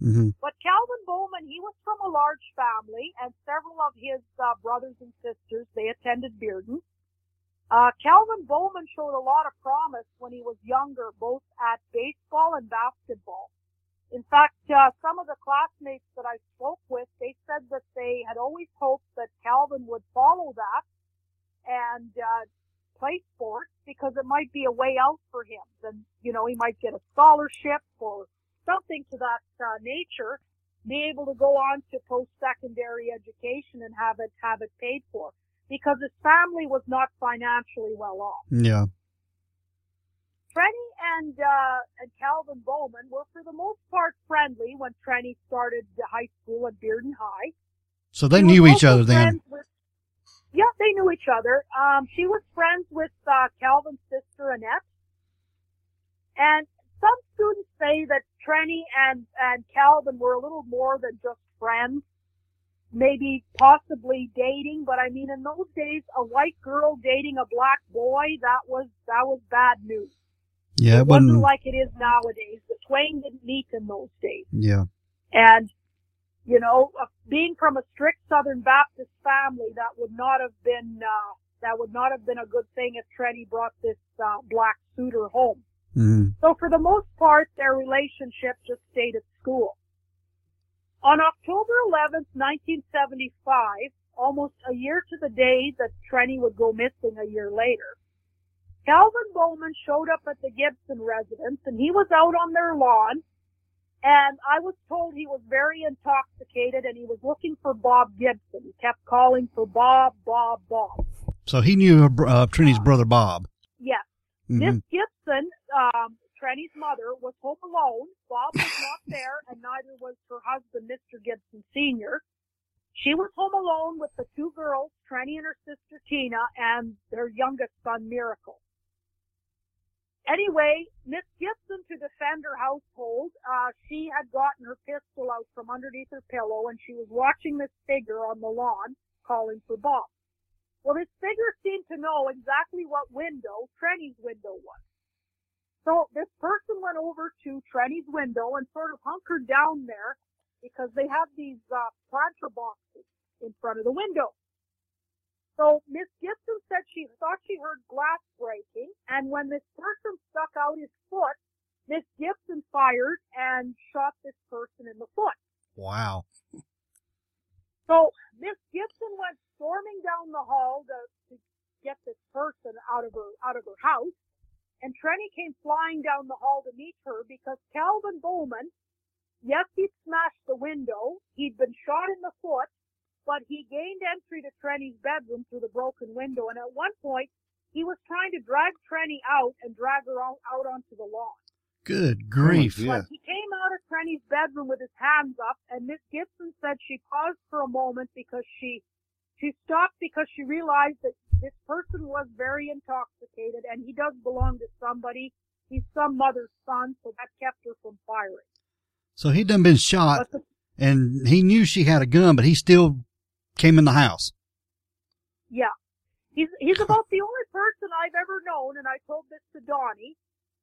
hmm But Calvin Bowman, he was from a large family, and several of his uh, brothers and sisters, they attended Bearden. Uh, Calvin Bowman showed a lot of promise when he was younger, both at baseball and basketball. In fact, uh, some of the classmates that I spoke with, they said that they had always hoped that Calvin would follow that and uh, play sports because it might be a way out for him. Then, you know, he might get a scholarship or something to that uh, nature, be able to go on to post-secondary education and have it have it paid for, because his family was not financially well off. Yeah. Trenny and uh, and Calvin Bowman were for the most part friendly when Trenny started the high school at Bearden High. So they He knew each other then. With, yeah, they knew each other. Um, she was friends with uh, Calvin's sister Annette, and some students say that Trenny and and Calvin were a little more than just friends, maybe possibly dating. But I mean, in those days, a white girl dating a black boy that was that was bad news. Yeah, it wasn't like it is nowadays. The twain didn't meet in those days. Yeah. And, you know, uh, being from a strict Southern Baptist family, that would not have been, uh, that would not have been a good thing if Trenny brought this, uh, black suitor home. hmm So for the most part, their relationship just stayed at school. On October 11th, 1975, almost a year to the day that Trenny would go missing a year later, Calvin Bowman showed up at the Gibson residence and he was out on their lawn and I was told he was very intoxicated and he was looking for Bob Gibson. He kept calling for Bob, Bob, Bob. So he knew uh, Trini's brother Bob. Yes. hmm Miss Gibson, um, Trenny's mother, was home alone. Bob was not there, and neither was her husband, Mr. Gibson Sr. She was home alone with the two girls, Trenny and her sister Tina, and their youngest son, Miracle. Anyway, Miss Gibson, to defend her household, uh, she had gotten her pistol out from underneath her pillow, and she was watching this figure on the lawn, calling for Bob. Well, this figure seemed to know exactly what window Trenny's window was. So this person went over to Trenny's window and sort of hunkered down there because they have these uh, planter boxes in front of the window. So Miss Gibson said she thought she heard glass breaking, and when this person stuck out his foot, Miss Gibson fired and shot this person in the foot. Wow. So Miss Gibson went storming down the hall to, to get this person out of her out of her house, and Trenny came flying down the hall to meet her because Calvin Bowman, yes, he'd smashed the window, he'd been shot in the foot, but he gained entry to Trenny's bedroom through the broken window, and at one point he was trying to drag Trenny out and drag her out, out onto the lawn. Good grief. Yeah. He came out of Trenny's bedroom with his hands up, and Miss Gibson said she paused for a moment because she she stopped because she realized that this person was very intoxicated, and he does belong to somebody. He's some mother's son, so that kept her from firing. So he done been shot, the, and he knew she had a gun, but he still came in the house. yeah, he's he's about the only person I've ever known, and I told this to Donnie,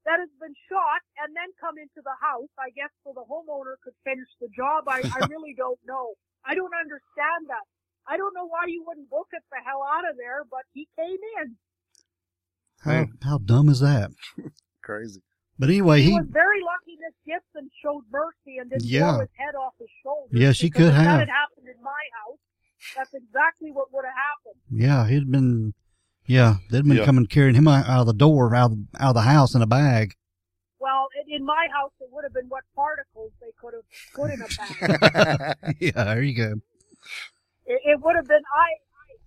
that has been shot and then come into the house. I guess so the homeowner could finish the job. I I really don't know. I don't understand that. I don't know why you wouldn't book it the hell out of there, but he came in. How, how dumb is that? Crazy. But anyway, He, he was very lucky Miss Gibson showed mercy and didn't Yeah. blow his head off his shoulders. Yeah, she could if have. That had happened in my house. That's exactly what would have happened. yeah, he'd been yeah, they'd been Yeah. coming carrying him out out of the door, out of, out of the house in a bag. Well, in, in my house, it would have been what particles they could have put in a bag. yeah, there you go. It, it would have been I.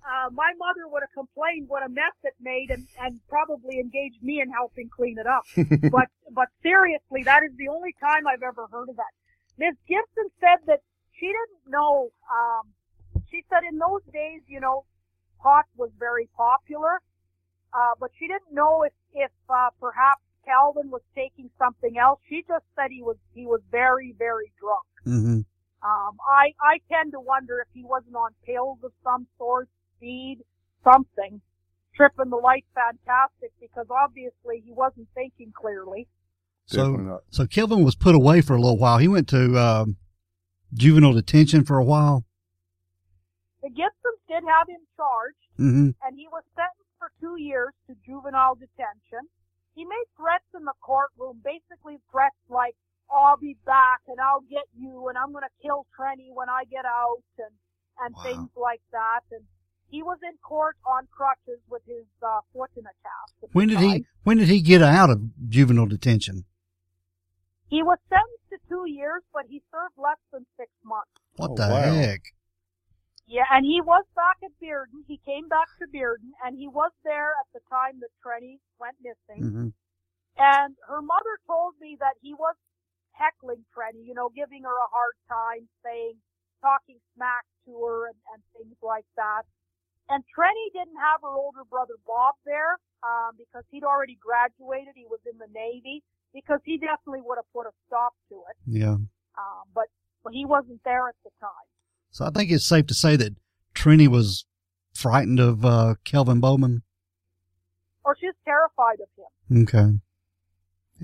Uh, my mother would have complained what a mess it made and, and probably engaged me in helping clean it up. but but seriously, that is the only time I've ever heard of that. Miss Gibson said that she didn't know. Um, she said in those days, you know, pot was very popular, uh, but she didn't know if if uh, perhaps Calvin was taking something else. She just said he was he was very very drunk. hmm Um, I I tend to wonder if he wasn't on pills of some sort, speed, something, tripping the light fantastic because obviously he wasn't thinking clearly. Definitely So not. so Kelvin was put away for a little while. He went to um, juvenile detention for a while. The Gibsons did have him charged, hmm and he was sentenced for two years to juvenile detention. He made threats in the courtroom, basically threats like, "I'll be back and I'll get you, and I'm going to kill Trenny when I get out," and and Wow. things like that. And he was in court on crutches with his uh, foot in a cast. When did he when did he get out of juvenile detention? He was sentenced to two years, but he served less than six months. What Oh, the wow. heck? Yeah, and he was back at Bearden. He came back to Bearden, and he was there at the time that Trenny went missing. hmm And her mother told me that he was heckling Trenny, you know, giving her a hard time, saying, talking smack to her and, and things like that. And Trenny didn't have her older brother Bob there, um, because he'd already graduated. He was in the Navy, because he definitely would have put a stop to it. Yeah. Um, but, but he wasn't there at the time. So I think it's safe to say that Trini was frightened of uh, Kelvin Bowman. Or she's terrified of him. Okay.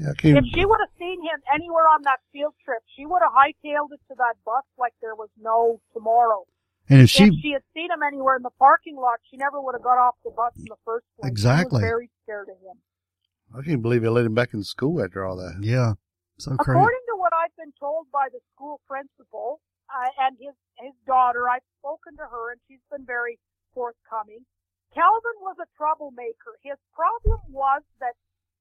Yeah, I can't. If she would have seen him anywhere on that field trip, she would have hightailed it to that bus like there was no tomorrow. And if if she she had seen him anywhere in the parking lot, she never would have got off the bus in the first place. Exactly. She was very scared of him. I can't believe they let him back in school after all that. yeah, so crazy. According to what I've been told by the school principal uh, and his his daughter, I've spoken to her and she's been very forthcoming. Calvin was a troublemaker. His problem was that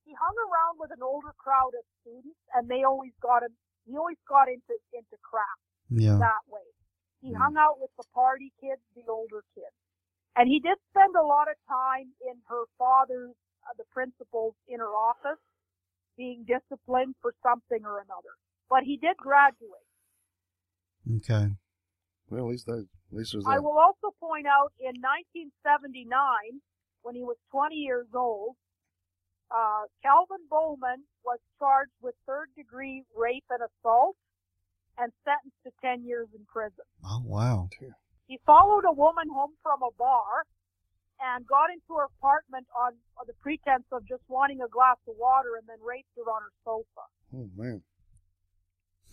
he hung around with an older crowd of students, and they always got him. He always got into into crap. Yeah. that way. He Mm. hung out with the party kids, the older kids. And he did spend a lot of time in her father's, uh, the principal's inner office, being disciplined for something or another. But he did graduate. Okay. Well, at least that, at least there's I will also point out in 1979, when he was 20 years old, uh, Calvin Bowman was charged with third degree rape and assault and sentenced to 10 years in prison. Oh wow. He followed a woman home from a bar and got into her apartment on, on the pretense of just wanting a glass of water and then raped her on her sofa. Oh man.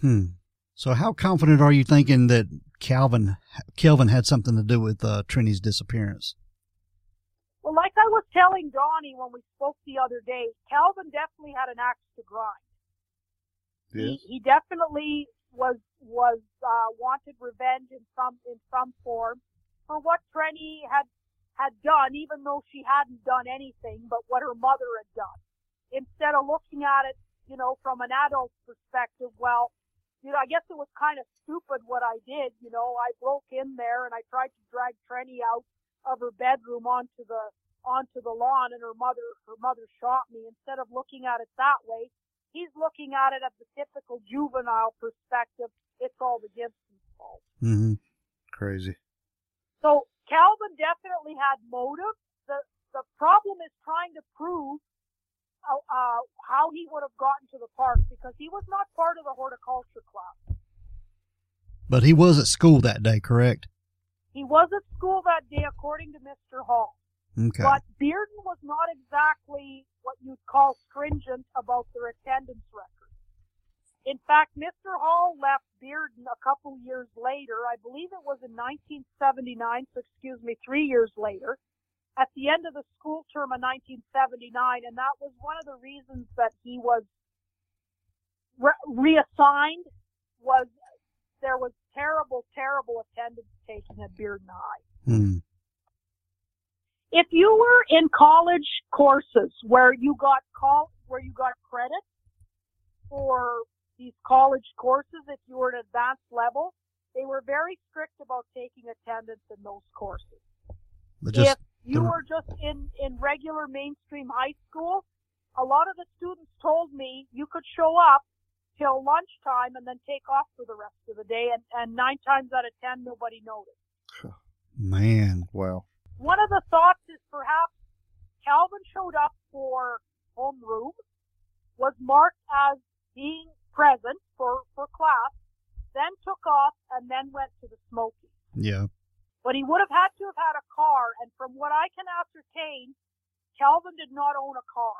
Hmm. So how confident are you thinking that Calvin Kelvin had something to do with uh, Trini's disappearance? I was telling Donnie when we spoke the other day, Calvin definitely had an axe to grind. Yes. He, he definitely was was uh, wanted revenge in some in some form. for what Trenny had had done, even though she hadn't done anything but what her mother had done. Instead of looking at it, you know, from an adult perspective, well, you know, I guess it was kind of stupid what I did. You know, I broke in there and I tried to drag Trenny out of her bedroom onto the onto the lawn, and her mother her mother shot me. Instead of looking at it that way, he's looking at it at the typical juvenile perspective. It's all the Gibson's fault. Mm-hmm. Crazy. So Calvin definitely had motive. The the problem is trying to prove uh, uh, how he would have gotten to the park because he was not part of the horticulture class. But he was at school that day, correct? He was at school that day, according to Mr. Hall. Okay. But Bearden was not exactly what you'd call stringent about their attendance record. In fact, Mr. Hall left Bearden a couple years later. I believe it was in 1979, so excuse me, three years later, at the end of the school term of 1979, and that was one of the reasons that he was re- reassigned was there was terrible, terrible attendance taken at Bearden High Hmm. If you were in college courses where you got call where you got credit for these college courses, if you were at advanced level, they were very strict about taking attendance in those courses. But just if you were just in in regular mainstream high school, a lot of the students told me you could show up till lunchtime and then take off for the rest of the day, and, and nine times out of ten, nobody noticed. man. Wow. One of the thoughts is perhaps Calvin showed up for homeroom, was marked as being present for, for class, then took off and then went to the Smoky. Yeah. But he would have had to have had a car, and from what I can ascertain, Calvin did not own a car.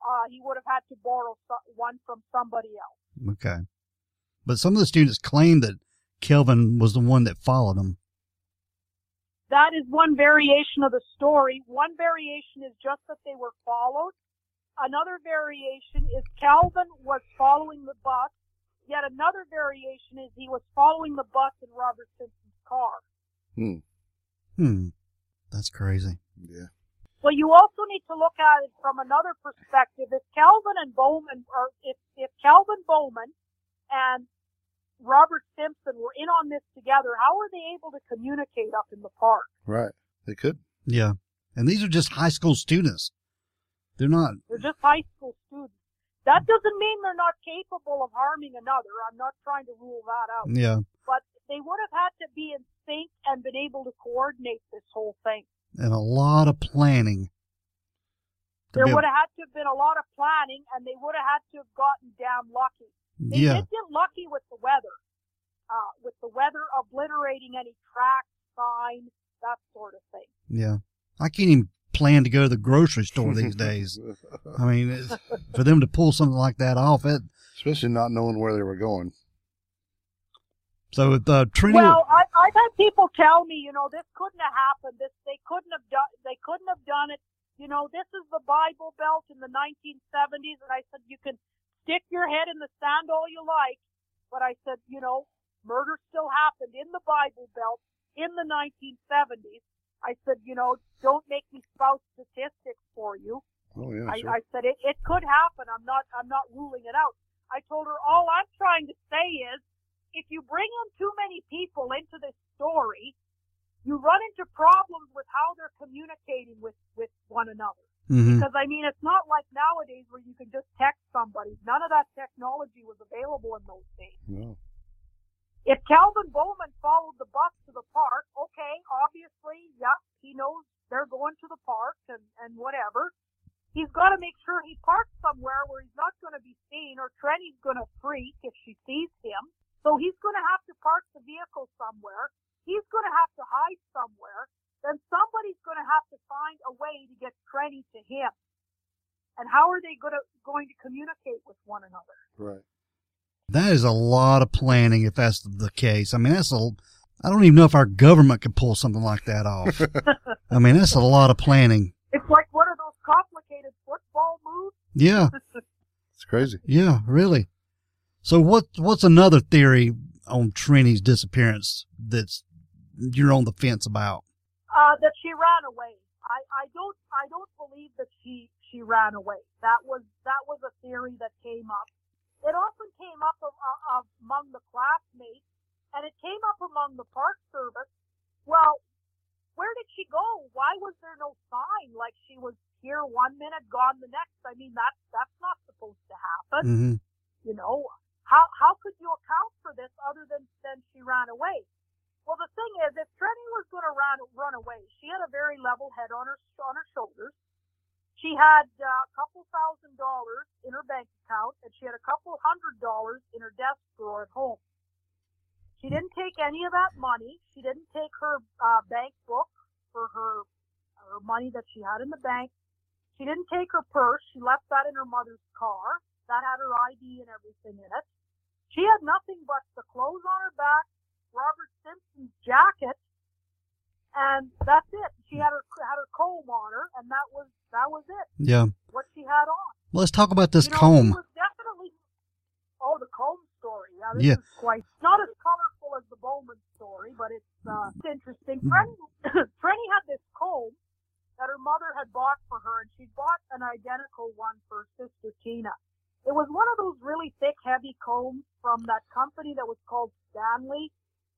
Uh, he would have had to borrow one from somebody else. Okay. But some of the students claimed that Kelvin was the one that followed him. That is one variation of the story. One variation is just that they were followed. Another variation is Calvin was following the bus. Yet another variation is he was following the bus in Robert Simpson's car. Hmm. Hmm. That's crazy. Yeah. Well, you also need to look at it from another perspective. If Calvin and Bowman, or if, if Calvin Bowman and Robert Simpson were in on this together, how were they able to communicate up in the park? Right. They could. Yeah. And these are just high school students. They're not. They're just high school students. That doesn't mean they're not capable of harming another. I'm not trying to rule that out. Yeah. But they would have had to be in sync and been able to coordinate this whole thing. And a lot of planning. There would have had to have been a lot of planning and they would have had to have gotten damn lucky. They yeah. did get lucky with the weather. Uh, with the weather obliterating any tracks, signs, that sort of thing. Yeah. I can't even plan to go to the grocery store these days. I mean, it's, for them to pull something like that off, it. Especially not knowing where they were going. So with uh, Trinity, Well, I, I've had people tell me, you know, this couldn't have happened. This they couldn't have done. They couldn't have done it. You know, this is the Bible Belt in the 1970s, and I said you can stick your head in the sand all you like, but I said, you know, murder still happened in the Bible Belt in the 1970s. I said, you know, don't make me spout statistics for you. Oh yeah. I, sure. I said it, it could happen. I'm not I'm not ruling it out. I told her all I'm trying to say is if you bring in too many people into this story, you run into problems with how they're communicating with with one another. Mhm. Because I mean, it's not like nowadays where you can just text somebody. None of that technology was available in those days. no. If Calvin Bowman followed the bus to the park, okay, obviously, yep, he knows they're going to the park and, and whatever. He's got to make sure he parks somewhere where he's not going to be seen or Trenny's going to freak if she sees him. So he's going to have to park the vehicle somewhere. He's going to have to hide somewhere. Then somebody's going to have to find a way to get Trenny to him. And how are they going to, going to communicate with one another? Right. That is a lot of planning if that's the case. I mean, that's a. I don't even know if our government could pull something like that off. I mean, that's a lot of planning. It's like one of those complicated football moves. Yeah. It's crazy. Yeah, really. So what what's another theory on Trini's disappearance that's you're on the fence about? Uh, that she ran away. I, I don't I don't believe that she she ran away. That was that was a theory that came up. It often came up of, of, among the classmates, and it came up among the park service. Well, where did she go? Why was there no sign? Like she was here one minute, gone the next. I mean, that's that's not supposed to happen. Mm-hmm. You know, how how could you account for this other than than she ran away? Well, the thing is, if Trenny was going to run run away, she had a very level head on her on her shoulders. She had uh, a couple thousand dollars in her bank account, and she had a couple hundred dollars in her desk drawer at home. She didn't take any of that money. She didn't take her uh, bank book for her her money that she had in the bank. She didn't take her purse. She left that in her mother's car. That had her ID and everything in it. She had nothing but the clothes on her back, Robert Simpson's jacket, and that's it. She had her had her comb on her, and that was that was it. Yeah. What she had on. Well, let's talk about this you know, comb. Was definitely. Oh, the comb story. Yeah, this Yeah. is quite not as colorful as the Bowman story, but it's uh, it's interesting. Trenny, Trenny had this comb that her mother had bought for her, and she bought an identical one for her sister Tina. It was one of those really thick, heavy combs from that company that was called Stanley,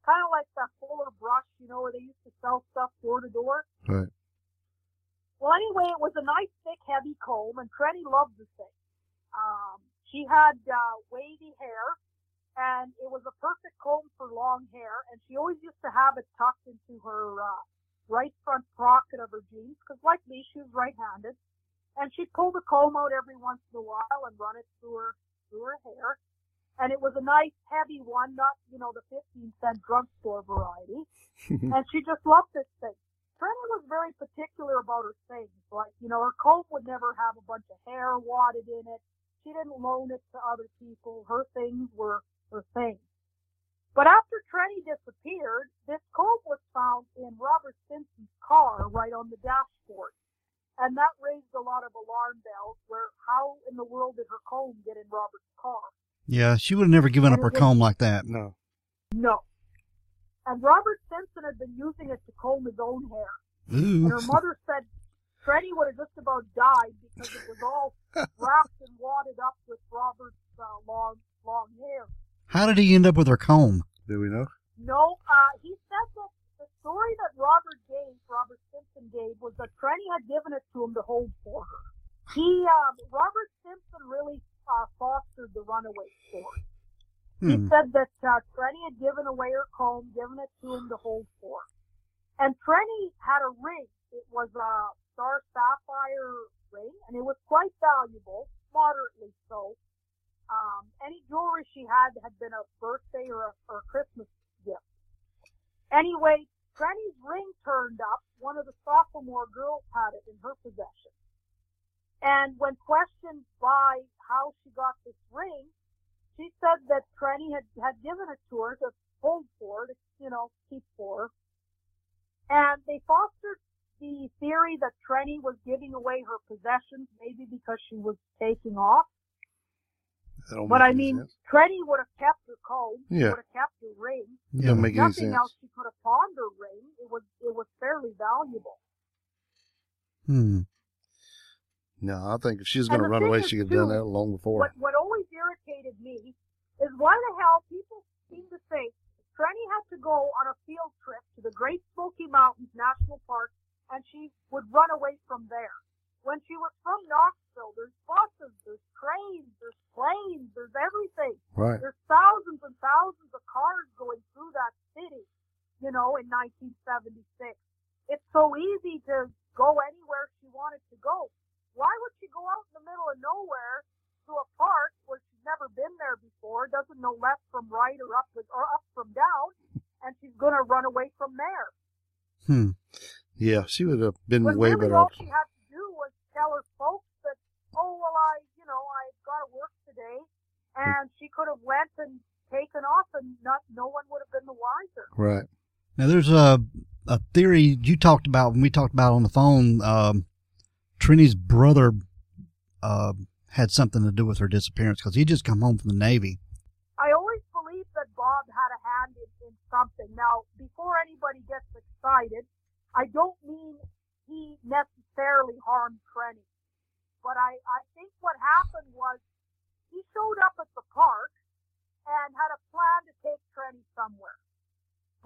kind of like that Fuller brush, you know, where they used to sell stuff door to door. Right. Well, anyway, it was a nice, thick, heavy comb, and Trenny loved the thing. Um, she had uh, wavy hair, and it was a perfect comb for long hair, and she always used to have it tucked into her uh, right front pocket of her jeans, because like me, she was right-handed, and she'd pull the comb out every once in a while and run it through her through her hair, and it was a nice, heavy one, not you know the 15 cent drugstore variety, and she just loved this thing. Trenny was very particular about her things. Like, you know, her comb would never have a bunch of hair wadded in it. She didn't loan it to other people. Her things were her things. But after Trenny disappeared, this comb was found in Robert Simpson's car right on the dashboard. And that raised a lot of alarm bells where how in the world did her comb get in Robert's car? Yeah, she would have never given up her comb like that. No. No. And Robert Simpson had been using it to comb his own hair. Ooh. And her mother said Trenny would have just about died because it was all wrapped and wadded up with Robert's uh, long, long hair. How did he end up with her comb? Do we know? No, uh, he said that the story that Robert gave, Robert Simpson gave, was that Trenny had given it to him to hold for her. He, um, Robert Simpson really uh, fostered the runaway story. He Hmm. said that uh, Trenny had given away her comb, given it to him to hold for. And Trenny had a ring. It was a star sapphire ring, and it was quite valuable, moderately so. Um, any jewelry she had had been a birthday or a, or a Christmas gift. Anyway, Trenny's ring turned up. One of the sophomore girls had it in her possession. And when questioned by how she got this ring, she said that Trenny had, had given it to her to hold for, to, you know, keep for. And they fostered the theory that Trenny was giving away her possessions, maybe because she was taking off. But I mean, sense. Trenny would have kept her comb, Yeah. would have kept her ring. It Yeah. make any Nothing sense. else she could have pawned her ring. It was it was fairly valuable. Hmm. No, I think if she was going to run away, she could have done that long before. What what always irritated me is why the hell people seem to think Trenny had to go on a field trip to the Great Smoky Mountains National Park and she would run away from there. When she was from Knoxville, there's buses, there's trains, there's planes, there's everything. Right. There's thousands and thousands of cars going through that city, you know, in 1976. It's so easy to go anywhere she wanted to go. Why would she go out in the middle of nowhere to a park where she's never been there before, doesn't know left from right or up or up from down, and she's going to run away from there? Hmm. Yeah, she would have been When way really better all she had to do was tell her folks that, oh well, I, you know, I've got to work today, and she could have went and taken off, and not no one would have been the wiser. Right. Now there's a a theory you talked about when we talked about on the phone. Um, Trini's brother uh, had something to do with her disappearance because he just come home from the Navy. I always believed that Bob had a hand in, in something. Now, before anybody gets excited, I don't mean he necessarily harmed Trenny. But I, I think what happened was he showed up at the park and had a plan to take Trenny somewhere.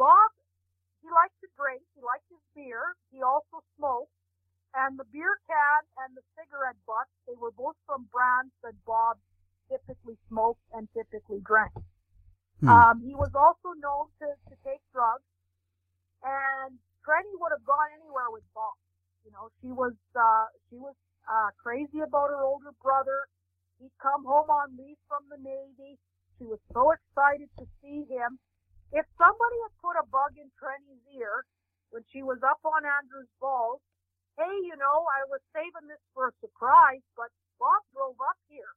Bob, he liked to drink. He liked his beer. He also smoked. And the beer can and the cigarette butt, they were both from brands that Bob typically smoked and typically drank. Hmm. Um, he was also known to, to take drugs. And Trenny would have gone anywhere with Bob. You know, she was, uh, she was, uh, crazy about her older brother. He'd come home on leave from the Navy. She was so excited to see him. If somebody had put a bug in Trenny's ear when she was up on Andrews Bald, hey, you know, I was saving this for a surprise, but Bob drove up here.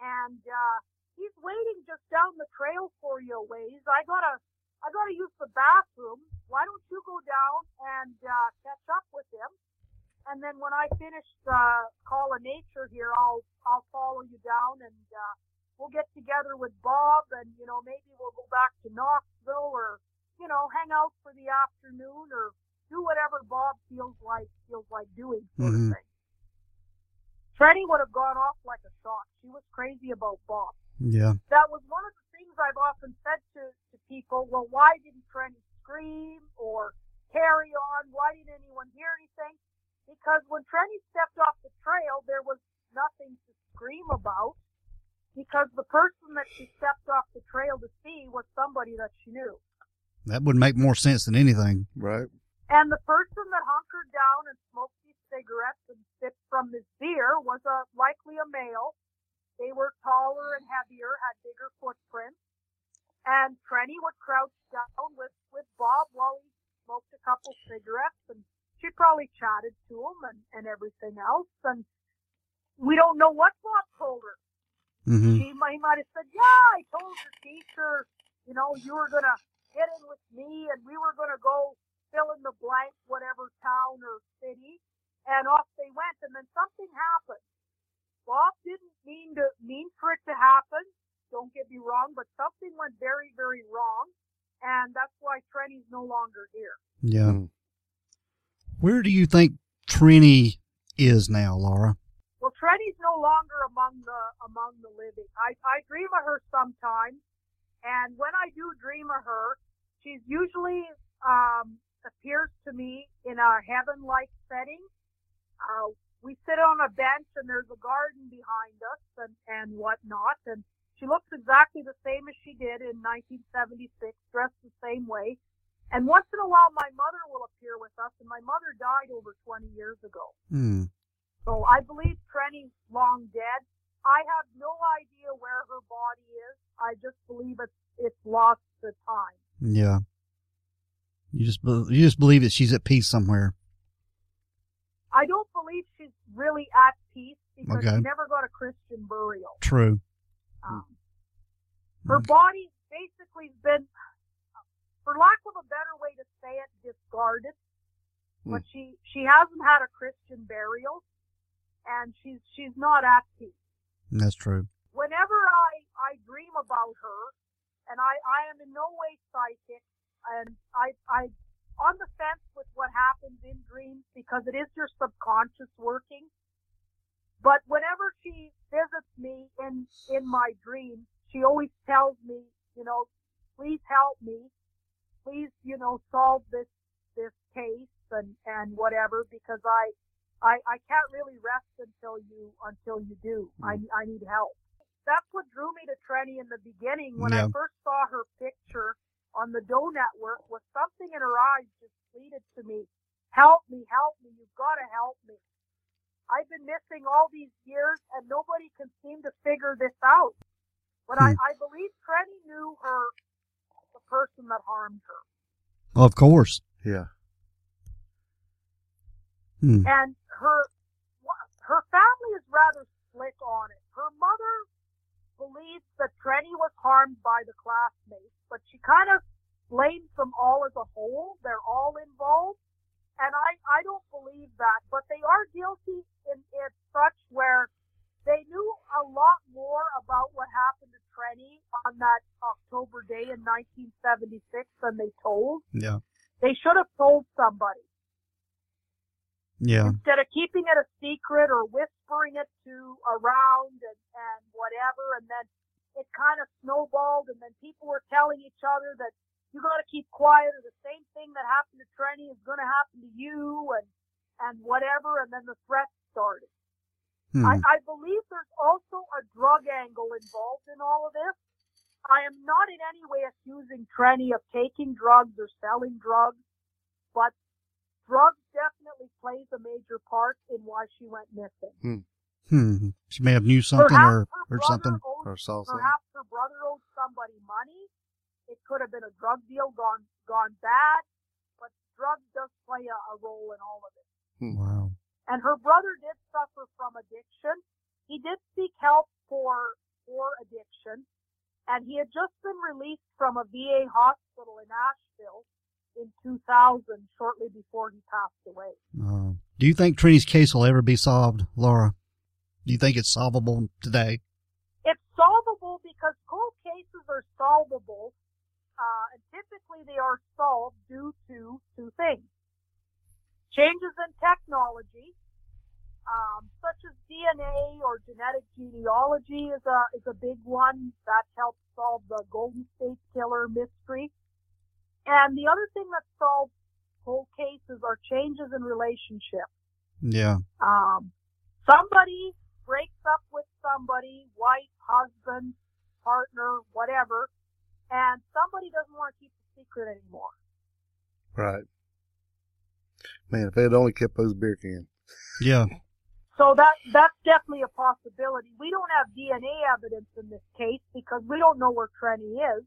And, uh, he's waiting just down the trail for you a ways. I gotta, I gotta use the bathroom. Why don't you go down and, uh, catch up with him? And then when I finish the call of nature here, I'll, I'll follow you down and, uh, we'll get together with Bob and, you know, maybe we'll go back to Knoxville or, you know, hang out for the afternoon or do whatever Bob feels like, feels like doing sort Mhm. of thing. Trenny would have gone off like a shot. She was crazy about Bob. Yeah. That was one of the things I've often said to, to people, well, why didn't Trenny scream or carry on? Why didn't anyone hear anything? Because when Trenny stepped off the trail, there was nothing to scream about because the person that she stepped off the trail to see was somebody that she knew. That would make more sense than anything. Right. And the person that hunkered down and smoked these cigarettes and sipped from this beer was a likely a male. They were taller and heavier, had bigger footprints. And Trenny would crouch down with, with Bob while he smoked a couple cigarettes and she probably chatted to him and, and everything else. And we don't know what Bob told her. hmm She might, he might have said, yeah, I told your teacher, you know, you were going to get in with me and we were going to go fill in the blank, whatever town or city. And off they went. And then something happened. Bob didn't mean to, mean for it to happen. Don't get me wrong, but something went very, very wrong. And that's why Trenny's no longer here. Yeah. Mm. Where do you think Trenny is now, Laura? Well, Trenny's no longer among the among the living. I I dream of her sometimes, and when I do dream of her, she's usually um, appears to me in a heaven-like setting. Uh, we sit on a bench, and there's a garden behind us, and and whatnot, and she looks exactly the same as she did in 1976, dressed the same way. And once in a while, my mother will appear with us, and my mother died over 20 years ago. Hmm. So I believe Trenny's long dead. I have no idea where her body is. I just believe it's it's lost to time. Yeah. You just you just believe that she's at peace somewhere. I don't believe she's really at peace because Okay. she never got a Christian burial. True. Um, her Mm. body basically has been, for lack of a better way to say it, discarded. But she she hasn't had a Christian burial, and she's she's not at peace. That's true. whenever I, I dream about her, and I, I am in no way psychic, and I, I, on the fence with what happens in dreams because it is your subconscious working. But whenever she visits me in, in my dreams, she always tells me, you know, please help me. Please, you know, solve this, this case and, and whatever because I, I, I can't really rest until you, until you do. I, mm. I need help that's what drew me to Trenny in the beginning. When Yeah. I first saw her picture on the Doe Network, was something in her eyes just pleaded to me, "Help me, help me! You've got to help me." I've been missing all these years, and nobody can seem to figure this out. But I, Hmm. I believe Trenny knew her, the person that harmed her, Of course. Yeah. Hmm. and her her family is rather split on it. Her mother believes that Trenny was harmed by the classmates, but she kind of blames them all as a whole. They're all involved. And I, I don't believe that, but they are guilty in, in such where they knew a lot more about what happened to Trenny on that October day in 1976 than they told. Yeah. They should have told somebody. Yeah. instead of keeping it a secret or whispering it to around and, and whatever, and then it kind of snowballed, and then people were telling each other that you got to keep quiet, or the same thing that happened to Trenny is going to happen to you, and and whatever, and then the threats started. Hmm. I, I believe there's also a drug angle involved in all of this. I am not in any way accusing Trenny of taking drugs or selling drugs, but drugs definitely plays a major part in why she went missing. Hmm. She may have knew something or, Perhaps her or something. owed- Or saw something. Perhaps her brother owed somebody money. It could have been a drug deal gone gone bad, but drugs does play a, a role in all of it. Wow. And her brother did suffer from addiction. He did seek help for for addiction, and he had just been released from a VA hospital in Asheville in 2000, shortly before he passed away. Uh, do you think Trenny's case will ever be solved, Laura? Do you think it's solvable today? It's solvable because cold cases are solvable, uh, and typically they are solved due to two things. Changes in technology, um, such as DNA or genetic genealogy is a, is a big one that helps solve the Golden State Killer mystery. And the other thing that solves cold cases are changes in relationships. Yeah. Um, somebody breaks up with somebody, wife, husband, partner, whatever, and somebody doesn't want to keep the secret anymore. Right. Man, if they had only kept those beer cans. Yeah. So that that's definitely a possibility. We don't have DNA evidence in this case because we don't know where Trenny is,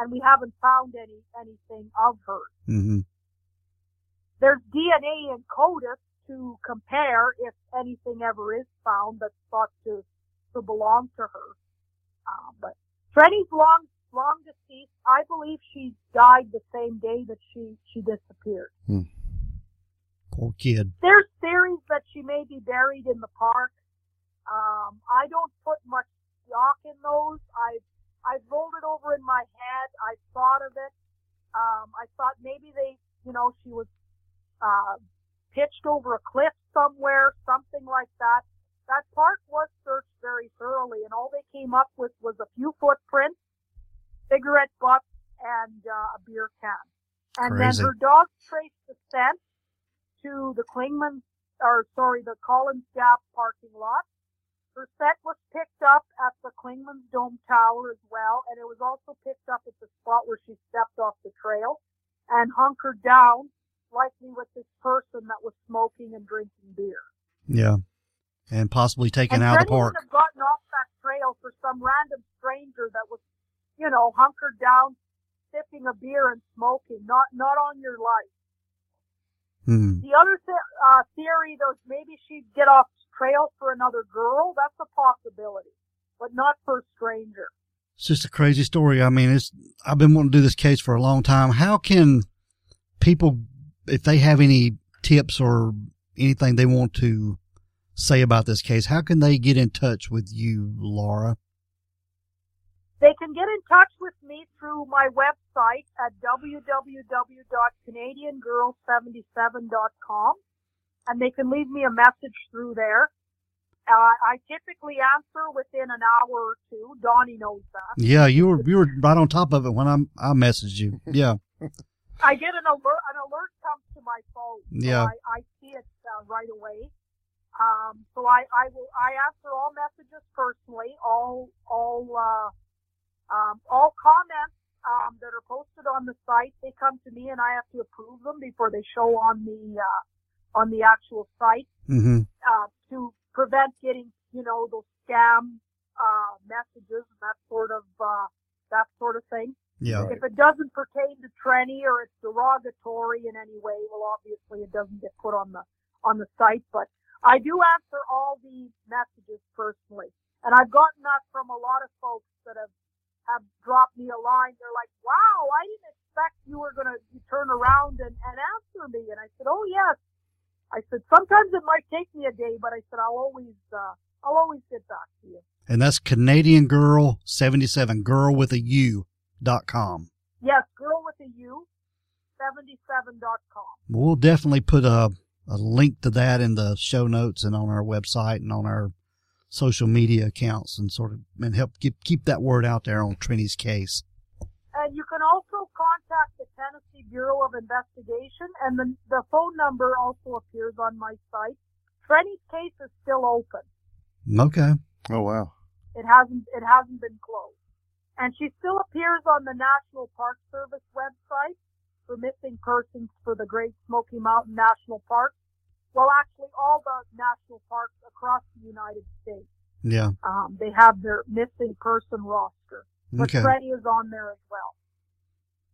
and we haven't found any anything of her. hmm There's DNA in CODIS to compare if anything ever is found that's thought to to belong to her. Uh, but Trenny's long long deceased. I believe she died the same day that she she disappeared. Poor kid. There's theories that she may be buried in the park. Um, I don't put much stock in those. I've I've rolled it over in my head. I thought of it. Um, I thought maybe they, you know, she was uh, pitched over a cliff somewhere, something like that. That park was searched very thoroughly, and all they came up with was a few footprints, cigarette butts, and uh, a beer can. And Crazy. then her dogs traced the scent to the Clingman, or sorry, the Collins Gap parking lot. Her scent was picked up at the Clingman's Dome Tower as well, and it was also picked up at the spot where she stepped off the trail and hunkered down, likely with this person that was smoking and drinking beer. Yeah. And possibly taken and out of the park. have gotten off that trail for some random stranger that was, you know, hunkered down, sipping a beer and smoking. Not not on your life. Hmm. The other th- uh, theory, though, is maybe she'd get off trail for another girl. That's a possibility, but not for a stranger. It's just a crazy story. I mean, it's, I've been wanting to do this case for a long time. How can people, if they have any tips or anything they want to say about this case, how can they get in touch with you, Laura? They can get in touch with me through my website at www.canadiangirl77.com, and they can leave me a message through there. Uh, I typically answer within an hour or two. Donnie knows that. Yeah, you were, you were right on top of it when I, I messaged you. Yeah. I get an alert. An alert comes to my phone. So Yeah. I, I see it uh, right away. Um, so I, I will. I answer all messages personally. All all uh, um, all comments um, that are posted on the site. They come to me, and I have to approve them before they show on the uh, on the actual site hmm uh, to prevent getting you know those scam uh, messages and that sort of uh, that sort of thing. Yeah. If it doesn't pertain to Trenny or it's derogatory in any way, well, obviously it doesn't get put on the on the site. But I do answer all the messages personally, and I've gotten that from a lot of folks that have have dropped me a line. They're like, "Wow, I didn't expect you were going to turn around and, and answer me." And I said, "Oh yes." I said, "Sometimes it might take me a day, but I said I'll always uh, I'll always get back to you. And that's Canadian Girl 77, girl with a U dot com. Yes, girl with a U, 77.com. We'll definitely put a, a link to that in the show notes and on our website and on our social media accounts and sort of and help keep keep that word out there on Trenny's case. And you can also contact the Tennessee Bureau of Investigation, and the, the phone number also appears on my site. Trenny's case is still open. Okay. Oh wow. It hasn't it hasn't been closed. And she still appears on the National Park Service website for missing persons for the Great Smoky Mountain National Park. Well, actually, all the national parks across the United States, Yeah. um, they have their missing person roster. But Okay. Trenny is on there as well.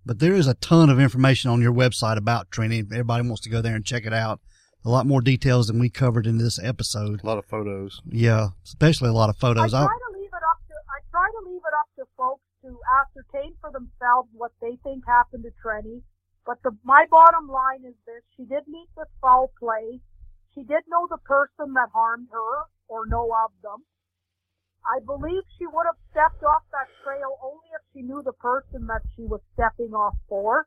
But there is a ton of information on your website about Trenny. If everybody wants to go there and check it out. A lot more details than we covered in this episode. A lot of photos. Yeah, especially a lot of photos. I photos. try I, to leave it up to I try to leave it up to folks to ascertain for themselves what they think happened to Trenny. But the my bottom line is this: she did meet with foul play. She did know the person that harmed her or know of them. I believe she would have stepped off that trail only if she knew the person that she was stepping off for.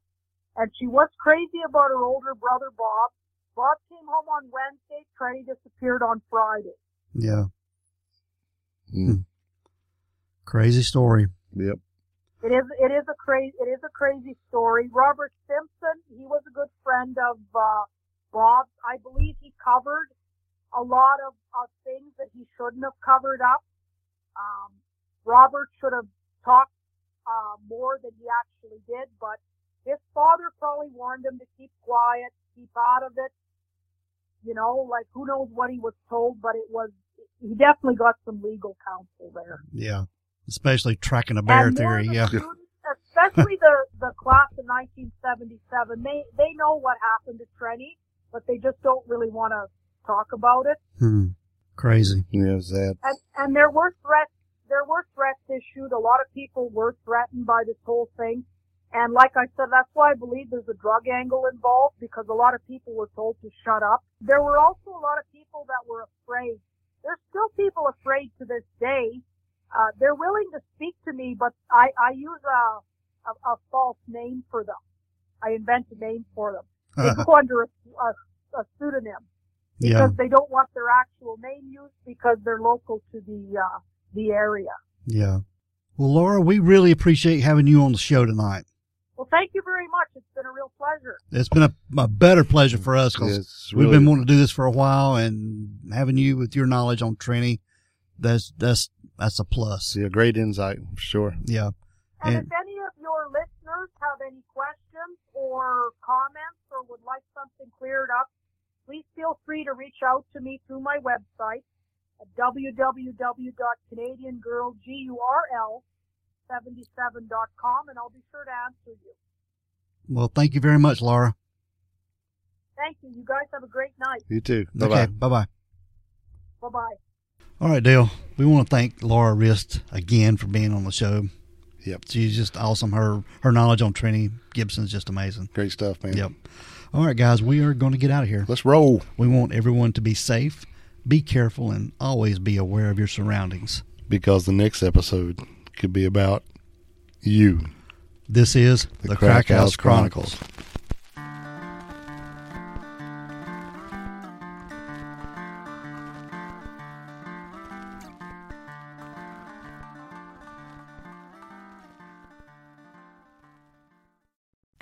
And she was crazy about her older brother Bob. Bob came home on Wednesday. Trenny disappeared on Friday. yeah, Mm. crazy story. Yep. It is it is a crazy it is a crazy story. Robert Simpson, he was a good friend of uh, Bob's. I believe he covered a lot of, of things that he shouldn't have covered up. Um, Robert should have talked uh, more than he actually did, but his father probably warned him to keep quiet, keep out of it. You know, like who knows what he was told, but it was he definitely got some legal counsel there. Yeah, especially tracking a bear theory. the Yeah, students, especially the the class of 1977, they they know what happened to Trenny, but they just don't really want to talk about it. hmm. Crazy. Yeah, sad. And and there were threats. There were threats issued. A lot of people were threatened by this whole thing. And like I said, that's why I believe there's a drug angle involved because a lot of people were told to shut up. There were also a lot of people that were afraid. There's still people afraid to this day. Uh, they're willing to speak to me, but I, I use a, a, a false name for them. I invent a name for them. They go under a, a, a pseudonym yeah, because they don't want their actual name used because they're local to the uh, the area. yeah. Well, Laura, we really appreciate having you on the show tonight. Well, thank you very much. It's been a real pleasure. It's been a, a better pleasure for us because It's we've been wanting to do this for a while, and having you with your knowledge on Trenny, that's that's that's a plus. yeah, great insight sure. Yeah, And, And- if any of your listeners have any questions or comments or would like something cleared up, please feel free to reach out to me through my website at www.canadiangirl77.com and I'll be sure to answer you. Well, thank you very much, Laura. Thank you. You guys have a great night. You too. Bye Okay, bye. bye bye. Bye bye. All right, Dale. We want to thank Laura Rist again for being on the show. Yep. She's just awesome. Her her knowledge on Trenny Gibson is just amazing. Great stuff, man. Yep. All right, guys, we are going to get out of here. Let's roll We want everyone to be safe, be careful, and always be aware of your surroundings. because the next episode could be about you. This is the, Crack House Chronicles.